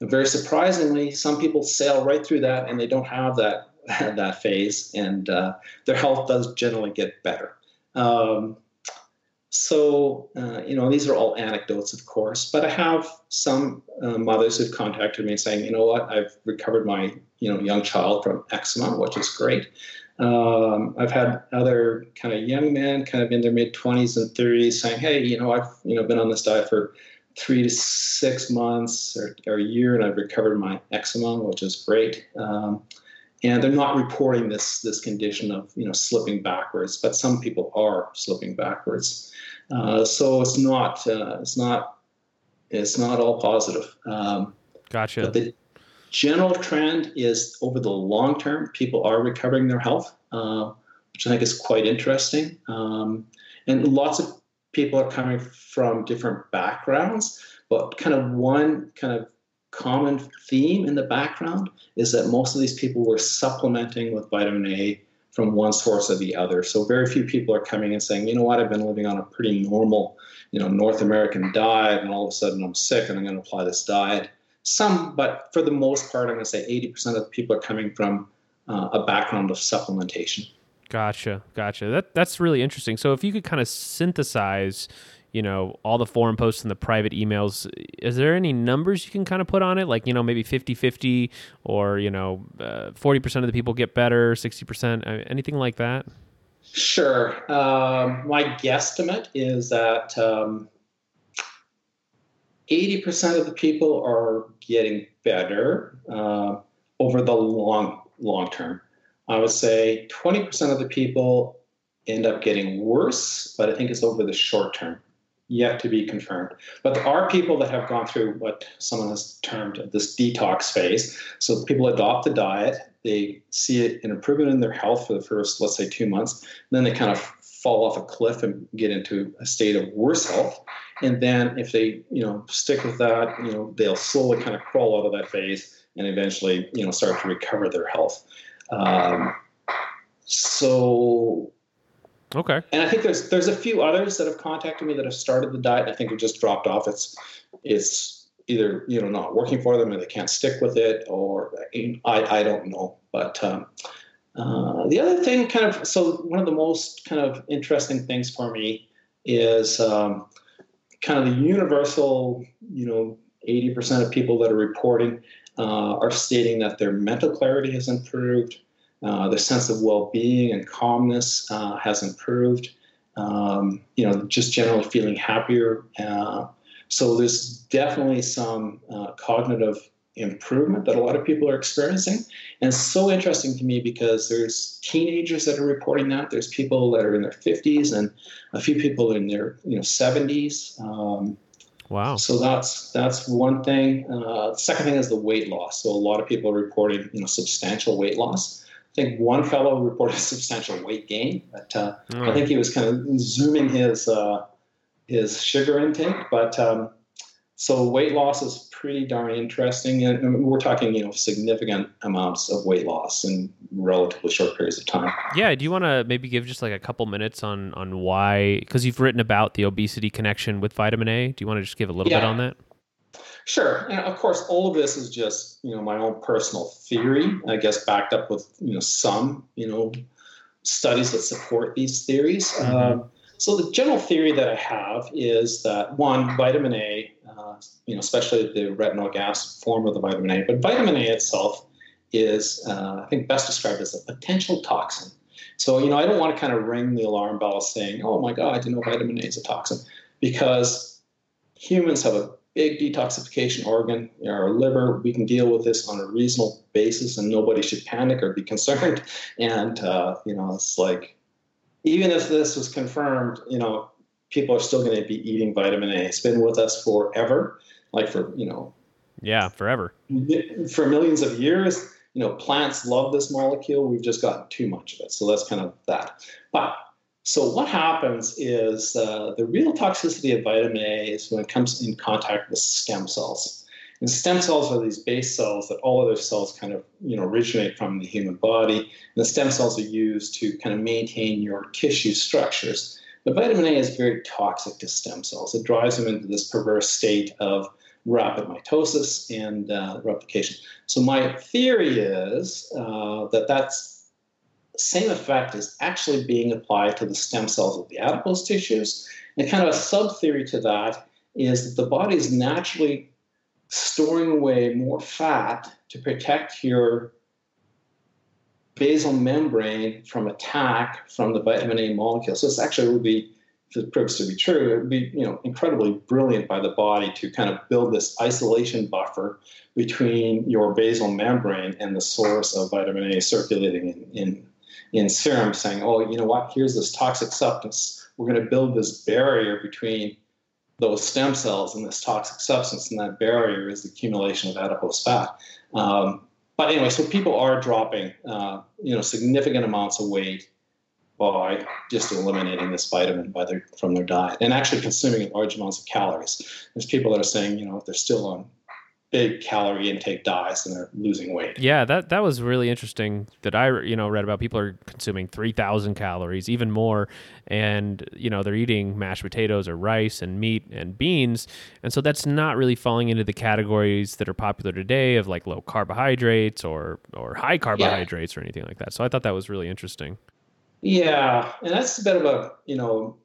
And very surprisingly, some people sail right through that and they don't have that that phase, and uh, their health does generally get better. Um, so, uh, you know, these are all anecdotes, of course, but I have some uh, mothers who've contacted me saying, you know what, I've recovered my, you know, young child from eczema, which is great. Um, I've had other kind of young men, kind of in their mid 20s and 30s, saying, hey, you know, I've, you know, been on this diet for three to six months or, or a year, and I've recovered my eczema, which is great. Um, and they're not reporting this this condition of you know slipping backwards, but some people are slipping backwards. Uh, so it's not uh, it's not it's not all positive. Um, gotcha. But the general trend is over the long term, people are recovering their health, uh, which I think is quite interesting. Um, and lots of people are coming from different backgrounds, but kind of one kind of common theme in the background is that most of these people were supplementing with vitamin A from one source or the other. So very few people are coming and saying, you know what, I've been living on a pretty normal, you know, North American diet, and all of a sudden I'm sick and I'm going to apply this diet. Some, but for the most part, I'm going to say 80% of the people are coming from uh, a background of supplementation. Gotcha, gotcha. That that's really interesting. So if you could kind of synthesize, you know, all the forum posts and the private emails, is there any numbers you can kind of put on it? Like, you know, maybe 50-50 or, you know, uh, 40% of the people get better, 60%, anything like that? Sure. Um, my guesstimate is that um, 80% of the people are getting better uh, over the long, long term. I would say 20% of the people end up getting worse, but I think it's over the short term, yet to be confirmed. But there are people that have gone through what someone has termed this detox phase. So people adopt the diet, they see an improvement in their health for the first, let's say, two months, then they kind of fall off a cliff and get into a state of worse health. And then if they, you know, stick with that, you know, they'll slowly kind of crawl out of that phase and eventually, you know, start to recover their health. Um, so okay, and I think there's there's a few others that have contacted me that have started the diet. I think have just dropped off. It's it's either you know not working for them or they can't stick with it, or I I don't know. But um, uh, the other thing, kind of, so one of the most kind of interesting things for me is um, kind of the universal, you know, 80% of people that are reporting uh, are stating that their mental clarity has improved, uh, their sense of well-being and calmness uh, has improved. Um, you know, just generally feeling happier. Uh, so there's definitely some uh, cognitive improvement that a lot of people are experiencing. And it's so interesting to me because there's teenagers that are reporting that. There's people that are in their 50s and a few people in their you know 70s. Um, Wow. So that's that's one thing. Uh, second thing is the weight loss. So a lot of people are reporting, you know, substantial weight loss. I think one fellow reported substantial weight gain, but uh, mm. I think he was kind of zooming his uh, his sugar intake. But um, so weight loss is pretty darn interesting. And we're talking, you know, significant amounts of weight loss in relatively short periods of time. Yeah. Do you want to maybe give just like a couple minutes on on why? Because you've written about the obesity connection with vitamin A. Do you want to just give a little yeah. bit on that? Sure. And of course, all of this is just you know my own personal theory. I guess backed up with you know some you know studies that support these theories. Mm-hmm. Um, so the general theory that I have is that one, vitamin A, uh, you know, especially the retinoic acid form of the vitamin A, but vitamin A itself is, uh, I think, best described as a potential toxin. So, you know, I don't want to kind of ring the alarm bell saying, oh my God, you know, vitamin A is a toxin, because humans have a big detoxification organ, our liver. We can deal with this on a reasonable basis, and nobody should panic or be concerned. And, uh, you know, it's like, even if this was confirmed, you know, people are still going to be eating vitamin A. It's been with us forever, like for, you know, yeah, forever. For millions of years, you know, plants love this molecule. We've just gotten too much of it. So that's kind of that. But so what happens is uh, the real toxicity of vitamin A is when it comes in contact with stem cells. And stem cells are these base cells that all other cells kind of you know originate from the human body. And the stem cells are used to kind of maintain your tissue structures. But vitamin A is very toxic to stem cells. It drives them into this perverse state of rapid mitosis and uh, replication. So my theory is uh, that that's same effect is actually being applied to the stem cells of the adipose tissues. And kind of a sub theory to that is that the body is naturally storing away more fat to protect your basal membrane from attack from the vitamin A molecule. So this actually would be, if it proves to be true, it would be you know incredibly brilliant by the body to kind of build this isolation buffer between your basal membrane and the source of vitamin A circulating in, in, in serum, saying, oh, you know what, here's this toxic substance. We're going to build this barrier between those stem cells and this toxic substance, and that barrier is the accumulation of adipose fat. Um, but anyway, so people are dropping, uh, you know, significant amounts of weight by just eliminating this vitamin by their, from their diet and actually consuming large amounts of calories. There's people that are saying, you know, if they're still on big calorie intake diets and they're losing weight. Yeah, that that was really interesting that I you know read about people are consuming 3000 calories, even more and you know they're eating mashed potatoes or rice and meat and beans. And so that's not really falling into the categories that are popular today of like low carbohydrates or or high carbohydrates yeah. or anything like that. So I thought that was really interesting. Yeah, and that's a bit of a, you know,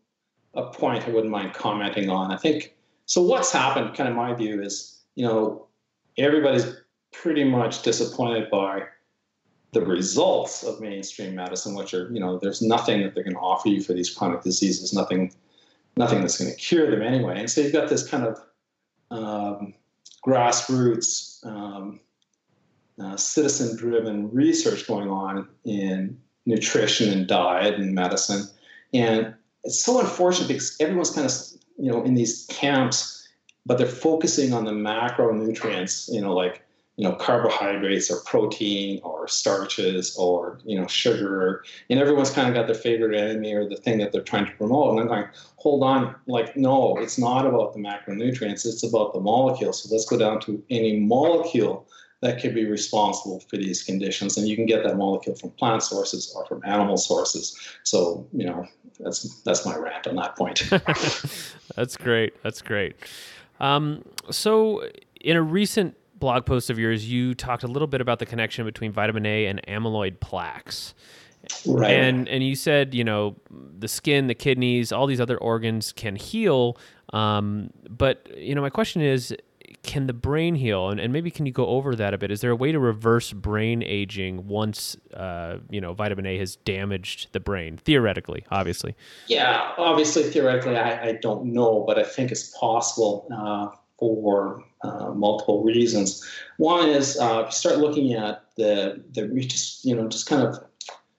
a point I wouldn't mind commenting on. I think so what's happened kind of my view is, you know, everybody's pretty much disappointed by the results of mainstream medicine, which are, you know, there's nothing that they're going to offer you for these chronic diseases, nothing, nothing that's going to cure them anyway. And so you've got this kind of um, grassroots, um, uh, citizen-driven research going on in nutrition and diet and medicine, and it's so unfortunate because everyone's kind of, you know, in these camps but they're focusing on the macronutrients, you know, like you know carbohydrates or protein or starches or you know sugar. And everyone's kind of got their favorite enemy or the thing that they're trying to promote. And i'm going hold on like no it's not about the macronutrients it's about the molecule. So let's go down to any molecule that could be responsible for these conditions. And you can get that molecule from plant sources or from animal sources. So you know that's that's my rant on that point. That's great that's great um, so, in a recent blog post of yours, you talked a little bit about the connection between vitamin A and amyloid plaques. Right. And and you said you know the skin, the kidneys, all these other organs can heal. Um, but you know my question is, can the brain heal? And, and maybe can you go over that a bit? Is there a way to reverse brain aging once uh, you know vitamin A has damaged the brain? Theoretically, obviously. Yeah, obviously, theoretically, I, I don't know, but I think it's possible uh, for uh, multiple reasons. One is uh, you start looking at the the just you know just kind of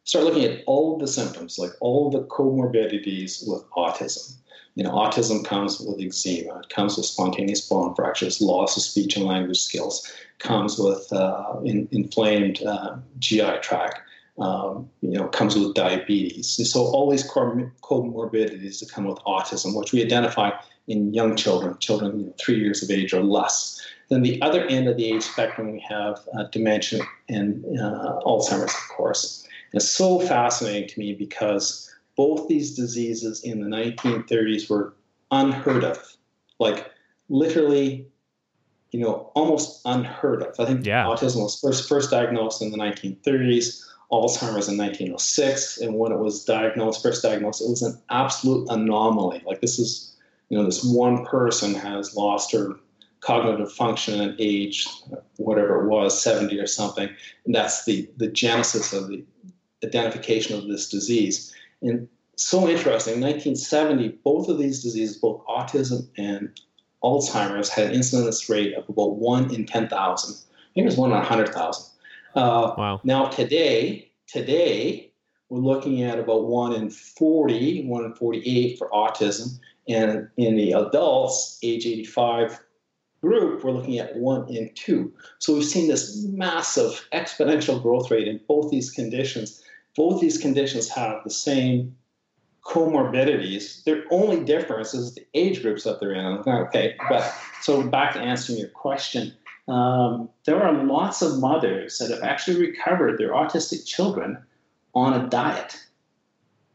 start looking at all of the symptoms, like all the comorbidities with autism you know, autism comes with eczema. It comes with spontaneous bone fractures, loss of speech and language skills. Comes with uh, in, inflamed uh, GI tract. Um, you know, comes with diabetes. And so all these comorbidities that come with autism, which we identify in young children, children you know, three years of age or less. Then the other end of the age spectrum, we have uh, dementia and uh, Alzheimer's, of course. And it's so fascinating to me because both these diseases in the 1930s were unheard of, like literally, you know, almost unheard of. I think yeah. autism was first first diagnosed in the 1930s. Alzheimer's in 1906, and when it was diagnosed, first diagnosed, it was an absolute anomaly. Like this is, you know, this one person has lost her cognitive function at age whatever it was 70 or something and that's the the genesis of the identification of this disease and so interesting, in 1970, both of these diseases, both autism and Alzheimer's, had an incidence rate of about 1 in 10,000. I think it was 1 in 100,000. Uh, wow. Now, today, today, we're looking at about 1 in 40, 1 in 48 for autism. And in the adults, age 85 group, we're looking at 1 in 2. So we've seen this massive exponential growth rate in both these conditions both these conditions have the same comorbidities. Their only difference is the age groups that they're in. Okay, but so back to answering your question, um, there are lots of mothers that have actually recovered their autistic children on a diet.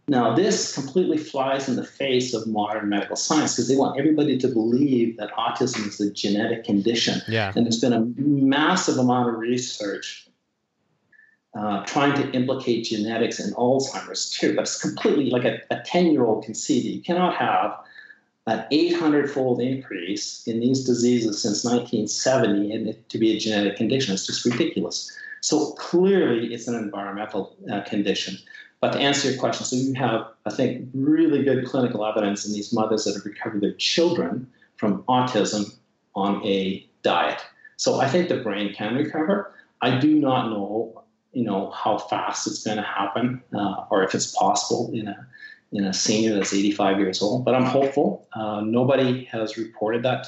Now, this completely flies in the face of modern medical science because they want everybody to believe that autism is a genetic condition. Yeah. And there's been a massive amount of research uh, trying to implicate genetics in Alzheimer's too, but it's completely like a 10 year old can see that you cannot have an 800 fold increase in these diseases since 1970 and it to be a genetic condition. It's just ridiculous. So clearly, it's an environmental uh, condition. But to answer your question, so you have, I think, really good clinical evidence in these mothers that have recovered their children from autism on a diet. So I think the brain can recover. I do not know, you know, how fast it's going to happen, uh, or if it's possible in a in a senior that's 85 years old. But I'm hopeful. Uh, nobody has reported that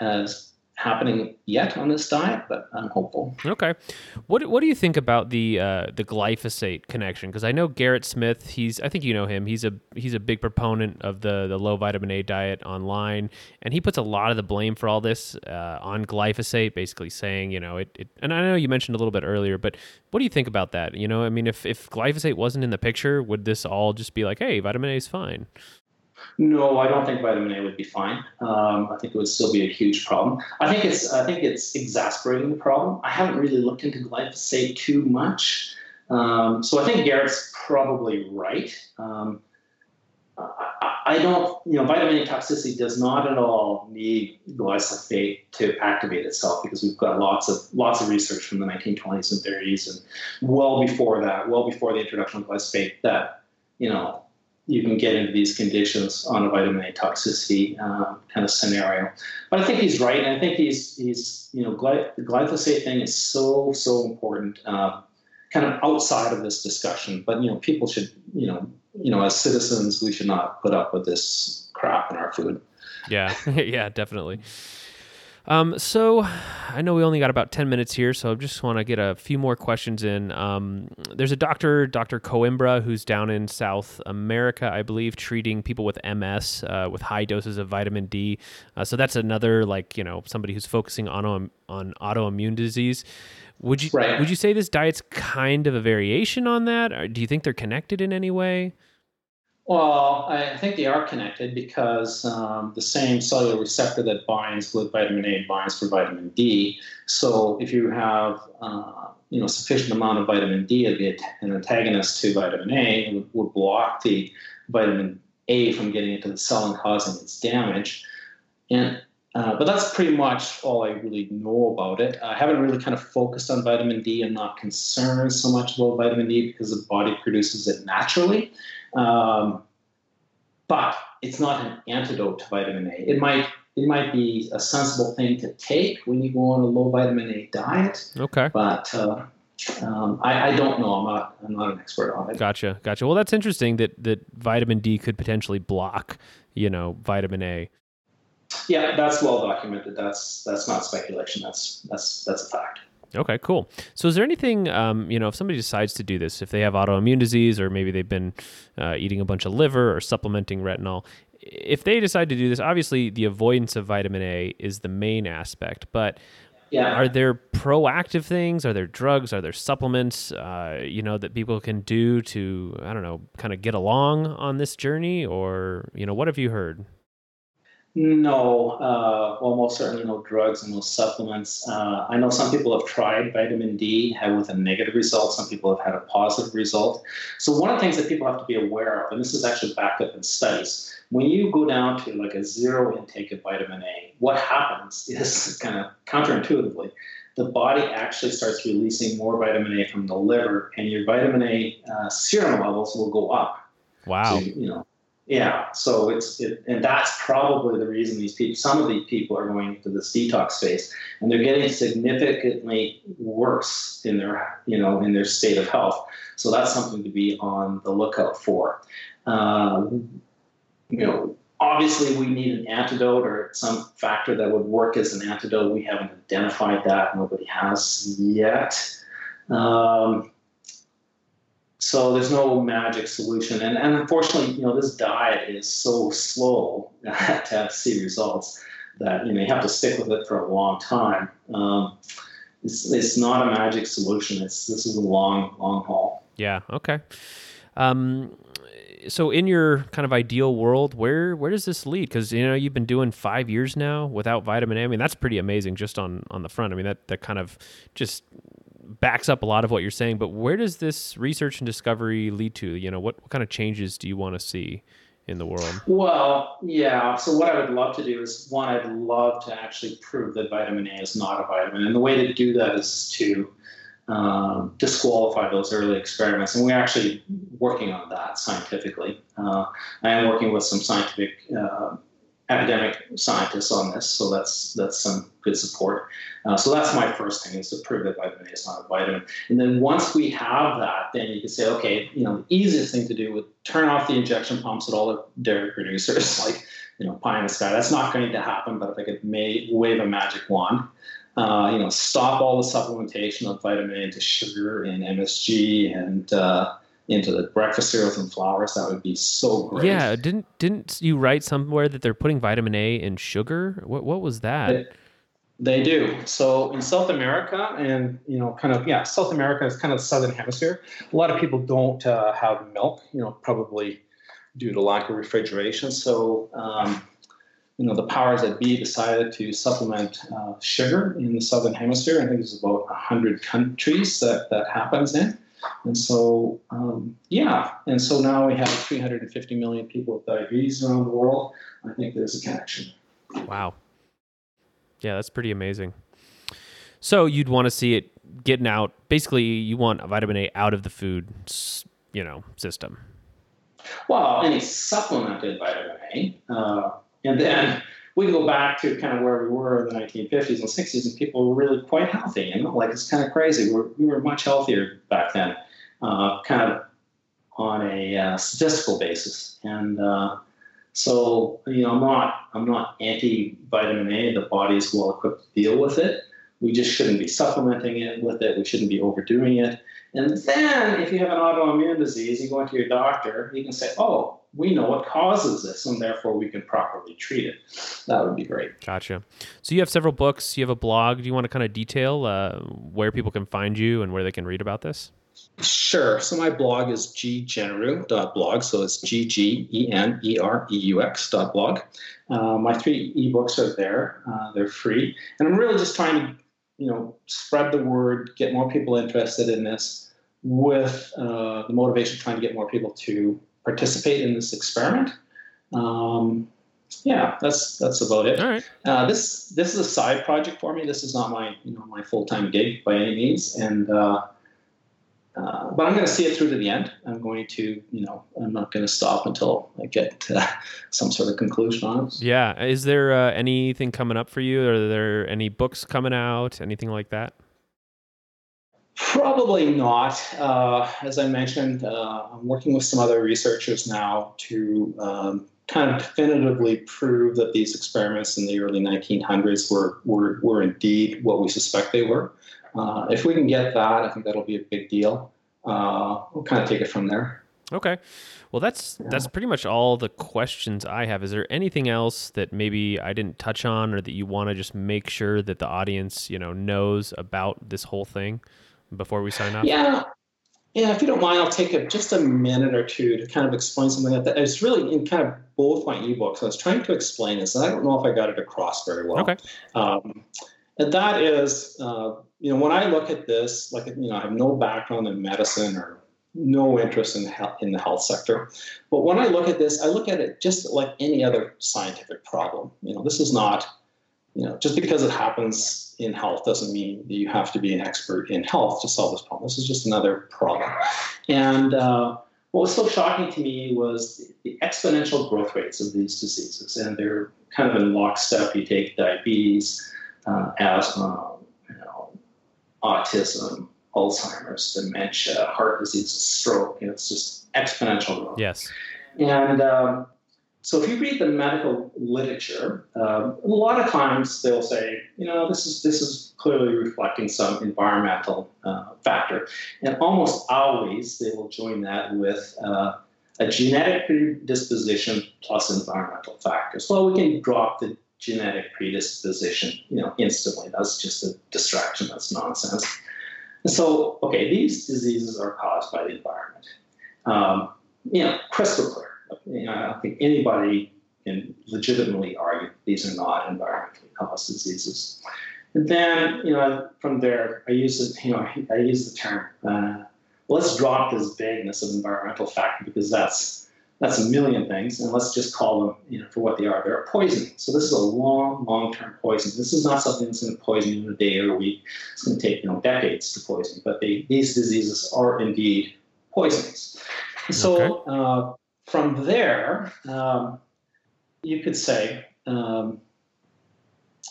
as happening yet on this diet, but I'm hopeful. Okay, what what do you think about the uh, the glyphosate connection? Because I know Garrett Smith. He's I think you know him. He's a he's a big proponent of the the low vitamin A diet online, and he puts a lot of the blame for all this uh, on glyphosate, basically saying you know it, it. And I know you mentioned a little bit earlier, but what do you think about that? You know, I mean, if if glyphosate wasn't in the picture, would this all just be like, hey, vitamin A is fine? No, I don't think vitamin A would be fine. Um, I think it would still be a huge problem. I think it's I think it's exasperating the problem. I haven't really looked into glyphosate too much, um, so I think Garrett's probably right. Um, I, I, don't, you know, vitamin A toxicity does not at all need glyphosate to activate itself because we've got lots of lots of research from the 1920s and 30s and well before that, well before the introduction of glyphosate, that you know you can get into these conditions on a vitamin A toxicity uh, kind of scenario. But I think he's right, and I think he's he's you know gly- the glyphosate thing is so so important, uh, kind of outside of this discussion. But you know people should you know you know as citizens we should not put up with this crap in our food. Yeah, yeah, definitely. Um, so I know we only got about 10 minutes here, so I just want to get a few more questions in. Um, there's a doctor, Dr. Coimbra, who's down in South America, I believe, treating people with MS uh, with high doses of vitamin D. Uh, so that's another, like, you know, somebody who's focusing on, on autoimmune disease. Would you right. would you say this diet's kind of a variation on that? Or do you think they're connected in any way? Well, I think they are connected because um, the same cellular receptor that binds with vitamin A binds for vitamin D. So if you have uh, you know sufficient amount of vitamin D, it'd be an antagonist to vitamin A, it would, would block the vitamin A from getting into the cell and causing its damage. And uh, but that's pretty much all I really know about it. I haven't really kind of focused on vitamin D. I'm not concerned so much about vitamin D because the body produces it naturally. Um, but it's not an antidote to vitamin A. It might it might be a sensible thing to take when you go on a low vitamin A diet. Okay. But uh, um, I, I, don't know. I'm not. I'm not an expert on it. Gotcha. Gotcha. Well, that's interesting that that vitamin D could potentially block, you know, vitamin A. Yeah, that's well documented. That's that's not speculation. That's that's that's a fact. Okay, cool. So, is there anything, um, you know, if somebody decides to do this, if they have autoimmune disease or maybe they've been uh, eating a bunch of liver or supplementing retinol, if they decide to do this, obviously the avoidance of vitamin A is the main aspect, but yeah. are there proactive things? Are there drugs? Are there supplements, uh, you know, that people can do to, I don't know, kind of get along on this journey? Or, you know, what have you heard? No, uh, well, most certainly no drugs and no supplements. Uh, I know some people have tried vitamin D have with a negative result. Some people have had a positive result. So one of the things that people have to be aware of, and this is actually backed up in studies, when you go down to like a zero intake of vitamin A, what happens is kind of counterintuitively, the body actually starts releasing more vitamin A from the liver, and your vitamin A uh, serum levels will go up. Wow. So, you know, yeah, so it's it, and that's probably the reason these people, some of these people are going into this detox phase, and they're getting significantly worse in their you know in their state of health. So that's something to be on the lookout for. Um, you know, obviously we need an antidote or some factor that would work as an antidote. We haven't identified that; nobody has yet. Um, so there's no magic solution. And, and unfortunately, you know, this diet is so slow to have see results that, you know, you have to stick with it for a long time. Um, it's, it's not a magic solution. It's, this is a long, long haul. Yeah. Okay. Um, so in your kind of ideal world, where where does this lead? Because you know you've been doing five years now without vitamin A. I mean that's pretty amazing just on on the front. I mean that that kind of just backs up a lot of what you're saying. But where does this research and discovery lead to? You know what, what kind of changes do you want to see in the world? Well, yeah. So what I would love to do is one, I'd love to actually prove that vitamin A is not a vitamin, and the way to do that is to um, disqualify those early experiments. And we're actually working on that scientifically. Uh, I am working with some scientific uh, academic scientists on this, so that's that's some good support. Uh, so that's my first thing is to prove that vitamin A is not a vitamin. And then once we have that, then you can say, okay, you know, the easiest thing to do would turn off the injection pumps at all the dairy producers, like you know, pie in the sky. That's not going to happen. But if I could may, wave a magic wand, uh, you know, stop all the supplementation of vitamin A into sugar and MSG and uh, into the breakfast cereals and flours, that would be so great. Yeah, didn't didn't you write somewhere that they're putting vitamin A in sugar? What what was that? They, they do. So in South America and you know, kind of yeah, South America is kind of the southern hemisphere. A lot of people don't uh, have milk, you know, probably due to lack of refrigeration. So um, you know, the powers that be decided to supplement uh, sugar in the southern hemisphere. I think there's about 100 countries that that happens in. And so, um, yeah, and so now we have 350 million people with diabetes around the world. I think there's a connection. Wow. Yeah, that's pretty amazing. So you'd want to see it getting out. Basically, you want vitamin A out of the food, you know, system. Well, any supplemented vitamin A, uh, and then we can go back to kind of where we were in the 1950s and 60s, and people were really quite healthy. You know, like it's kind of crazy. We're, we were much healthier back then, uh, kind of on a uh, statistical basis. And uh, so, you know, I'm not I'm not anti vitamin A. The body is well equipped to deal with it. We just shouldn't be supplementing it with it. We shouldn't be overdoing it. And then, if you have an autoimmune disease, you go into your doctor. You can say, "Oh, we know what causes this and therefore we can properly treat it. That would be great. Gotcha. So you have several books, you have a blog. Do you want to kind of detail uh, where people can find you and where they can read about this? Sure. So my blog is ggenereux.blog. So it's G G E N E R E U X.blog. Uh, my three ebooks are there. Uh, they're free. And I'm really just trying to, you know, spread the word, get more people interested in this with uh, the motivation of trying to get more people to participate in this experiment. Um, yeah, that's that's about it. All right. Uh, this this is a side project for me. This is not my you know my full time gig by any means, and uh, uh, but I'm going to see it through to the end. I'm going to you know I'm not going to stop until I get to some sort of conclusion on it. Yeah. Is there uh, anything coming up for you? Are there any books coming out? Anything like that? Probably not. Uh, as I mentioned, uh, I'm working with some other researchers now to um, kind of definitively prove that these experiments in the early 1900s were, were, were indeed what we suspect they were. Uh, if we can get that, I think that'll be a big deal. Uh, we'll kind of take it from there. Okay. Well, that's yeah. that's pretty much all the questions I have. Is there anything else that maybe I didn't touch on, or that you want to just make sure that the audience, you know, knows about this whole thing? Before we sign off? Yeah. Yeah, if you don't mind, I'll take a, just a minute or two to kind of explain something like that. It's really in kind of both my ebooks. I was trying to explain this, and I don't know if I got it across very well. Okay. Um, and that is, uh, you know, when I look at this, like, you know, I have no background in medicine or no interest in health, in the health sector. But when I look at this, I look at it just like any other scientific problem. You know, this is not you know, just because it happens in health doesn't mean that you have to be an expert in health to solve this problem. This is just another problem. And uh, what was so shocking to me was the exponential growth rates of these diseases, and they're kind of in lockstep. You take diabetes, uh, asthma, you know, autism, Alzheimer's, dementia, heart disease, stroke. You know, it's just exponential growth. Yes. And um, so if you read the medical literature, um, a lot of times they'll say, you know, this is this is clearly reflecting some environmental uh, factor, and almost always they will join that with uh, a genetic predisposition plus environmental factors. Well, we can drop the genetic predisposition, you know, instantly. That's just a distraction. That's nonsense. So, okay, these diseases are caused by the environment. Um, you know, crystal clear. You know, I don't think anybody can legitimately argue that these are not environmentally caused diseases. And then, you know, from there, I use the, you know, I use the term, uh, let's drop this vagueness of environmental factor because that's that's a million things, and let's just call them, you know, for what they are. They're poison. So this is a long, long-term poison. This is not something that's going to poison you in a day or a week. It's going to take, you know, decades to poison. But they, these diseases are indeed poisons. So okay. uh, from there, um, you could say, um,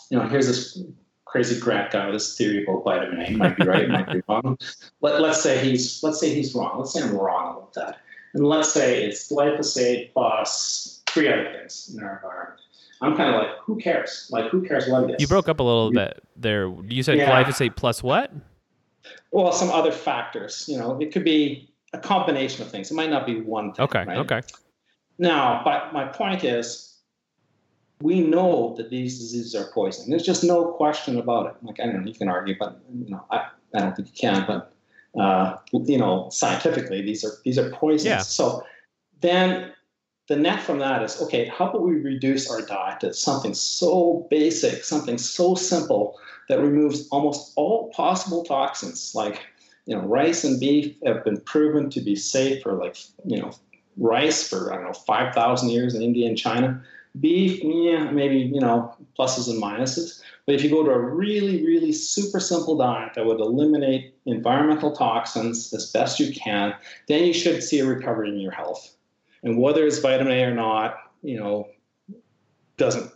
you know, here's this crazy Grant guy with this theory about vitamin A. Might be right, might be wrong. Let, let's say he's let's say he's wrong. Let's say I'm wrong about that. And let's say it's glyphosate plus three other things in our environment. I'm kind of like, who cares? Like, who cares what it is? You broke up a little bit there. You said yeah. glyphosate plus what? Well, some other factors. You know, it could be a combination of things. It might not be one thing. Okay. Right? Okay. Now, but my point is, we know that these diseases are poison. There's just no question about it. Like I don't know, you can argue, but you know, I, I don't think you can. But uh, you know, scientifically, these are these are poisons. Yeah. So then the net from that is okay. How about we reduce our diet to something so basic, something so simple that removes almost all possible toxins, like you know, rice and beef have been proven to be safe for like you know rice for I don't know five thousand years in India and China. Beef, yeah, maybe you know pluses and minuses. But if you go to a really, really super simple diet that would eliminate environmental toxins as best you can, then you should see a recovery in your health. And whether it's vitamin A or not, you know, doesn't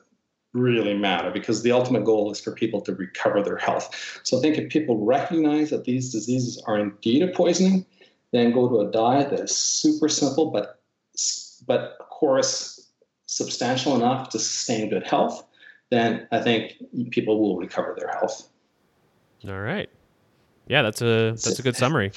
really matter because the ultimate goal is for people to recover their health. So I think if people recognize that these diseases are indeed a poisoning, then go to a diet that is super simple, but but of course substantial enough to sustain good health then I think people will recover their health. All right. Yeah, that's a that's a good summary.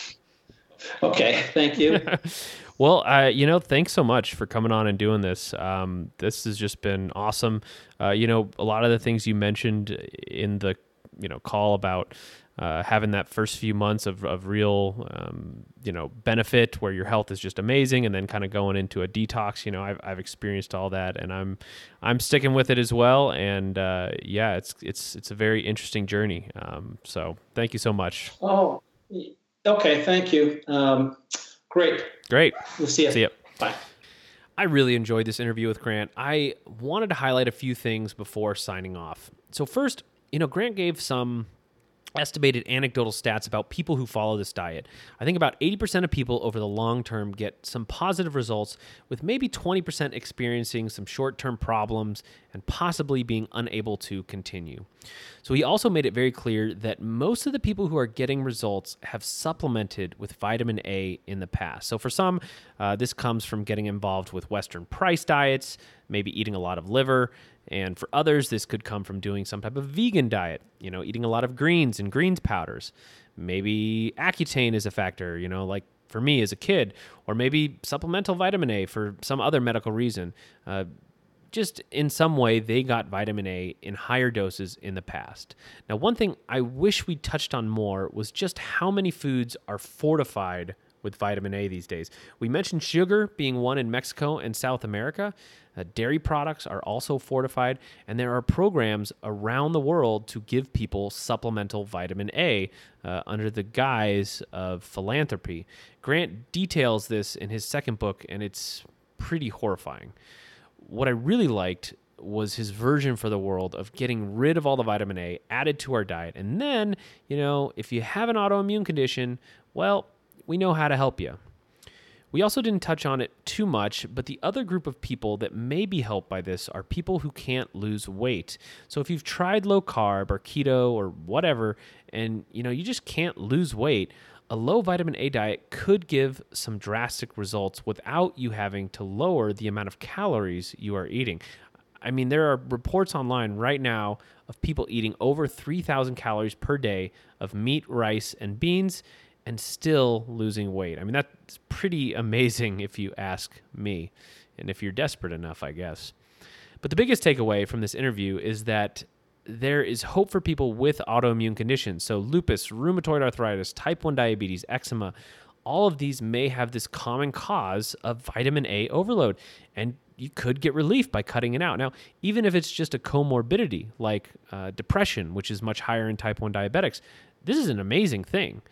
okay, thank you. well, uh, you know, thanks so much for coming on and doing this. Um, this has just been awesome. Uh, you know, a lot of the things you mentioned in the you know call about uh, having that first few months of, of real um, you know benefit where your health is just amazing and then kind of going into a detox you know I've, I've experienced all that and I'm I'm sticking with it as well. And uh, yeah it's it's it's a very interesting journey. Um, so thank you so much. Oh okay. Thank you. Um, great. Great. We'll see you see you bye. I really enjoyed this interview with Grant. I wanted to highlight a few things before signing off. So first, you know, Grant gave some estimated anecdotal stats about people who follow this diet. I think about 80% of people over the long term get some positive results, with maybe 20% experiencing some short term problems and possibly being unable to continue. So he also made it very clear that most of the people who are getting results have supplemented with vitamin A in the past. So for some, uh, this comes from getting involved with Weston Price diets, maybe eating a lot of liver. And for others, this could come from doing some type of vegan diet, you know, eating a lot of greens and greens powders. Maybe Accutane is a factor, you know, like for me as a kid, or maybe supplemental vitamin A for some other medical reason. Uh, just in some way, they got vitamin A in higher doses in the past. Now, one thing I wish we touched on more was just how many foods are fortified with vitamin A these days. We mentioned sugar being one in Mexico and South America. Uh, dairy products are also fortified, and there are programs around the world to give people supplemental vitamin A uh, under the guise of philanthropy. Grant details this in his second book, and it's pretty horrifying. What I really liked was his version for the world of getting rid of all the vitamin A added to our diet. And then, you know, if you have an autoimmune condition, well, we know how to help you. We also didn't touch on it too much, but the other group of people that may be helped by this are people who can't lose weight. So if you've tried low carb or keto or whatever and you know you just can't lose weight, a low vitamin A diet could give some drastic results without you having to lower the amount of calories you are eating. I mean, there are reports online right now of people eating over 3,000 calories per day of meat, rice, and beans and still losing weight. I mean, that's pretty amazing if you ask me, and if you're desperate enough, I guess. But the biggest takeaway from this interview is that there is hope for people with autoimmune conditions. So, lupus, rheumatoid arthritis, type 1 diabetes, eczema, all of these may have this common cause of vitamin A overload, and you could get relief by cutting it out. Now, even if it's just a comorbidity like uh, depression, which is much higher in type 1 diabetics, this is an amazing thing.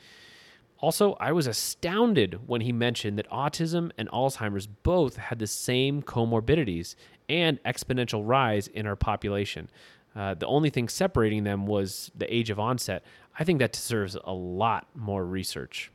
Also, I was astounded when he mentioned that autism and Alzheimer's both had the same comorbidities and exponential rise in our population. Uh, the only thing separating them was the age of onset. I think that deserves a lot more research.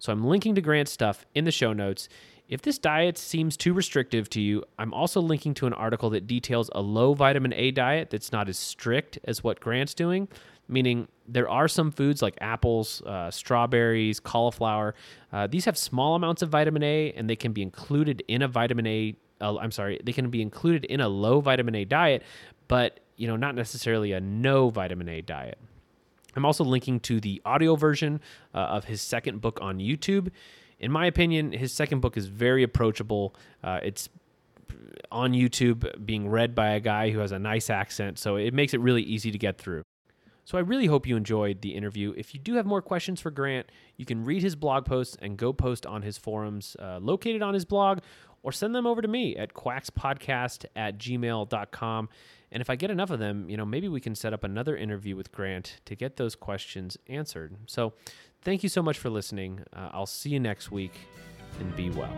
So I'm linking to Grant's stuff in the show notes. If this diet seems too restrictive to you, I'm also linking to an article that details a low vitamin A diet that's not as strict as what Grant's doing, meaning there are some foods like apples, uh, strawberries, cauliflower. Uh, these have small amounts of vitamin A and they can be included in a vitamin A. I'm sorry, they can be included in a low vitamin A diet, but you know, not necessarily a no vitamin A diet. I'm also linking to the audio version uh, of his second book on YouTube. In my opinion, his second book is very approachable. Uh, it's on YouTube being read by a guy who has a nice accent, so it makes it really easy to get through. So I really hope you enjoyed the interview. If you do have more questions for Grant, you can read his blog posts and go post on his forums uh, located on his blog or send them over to me at quackspodcast at gmail.com. And if I get enough of them, you know, maybe we can set up another interview with Grant to get those questions answered. So thank you so much for listening. Uh, I'll see you next week and be well.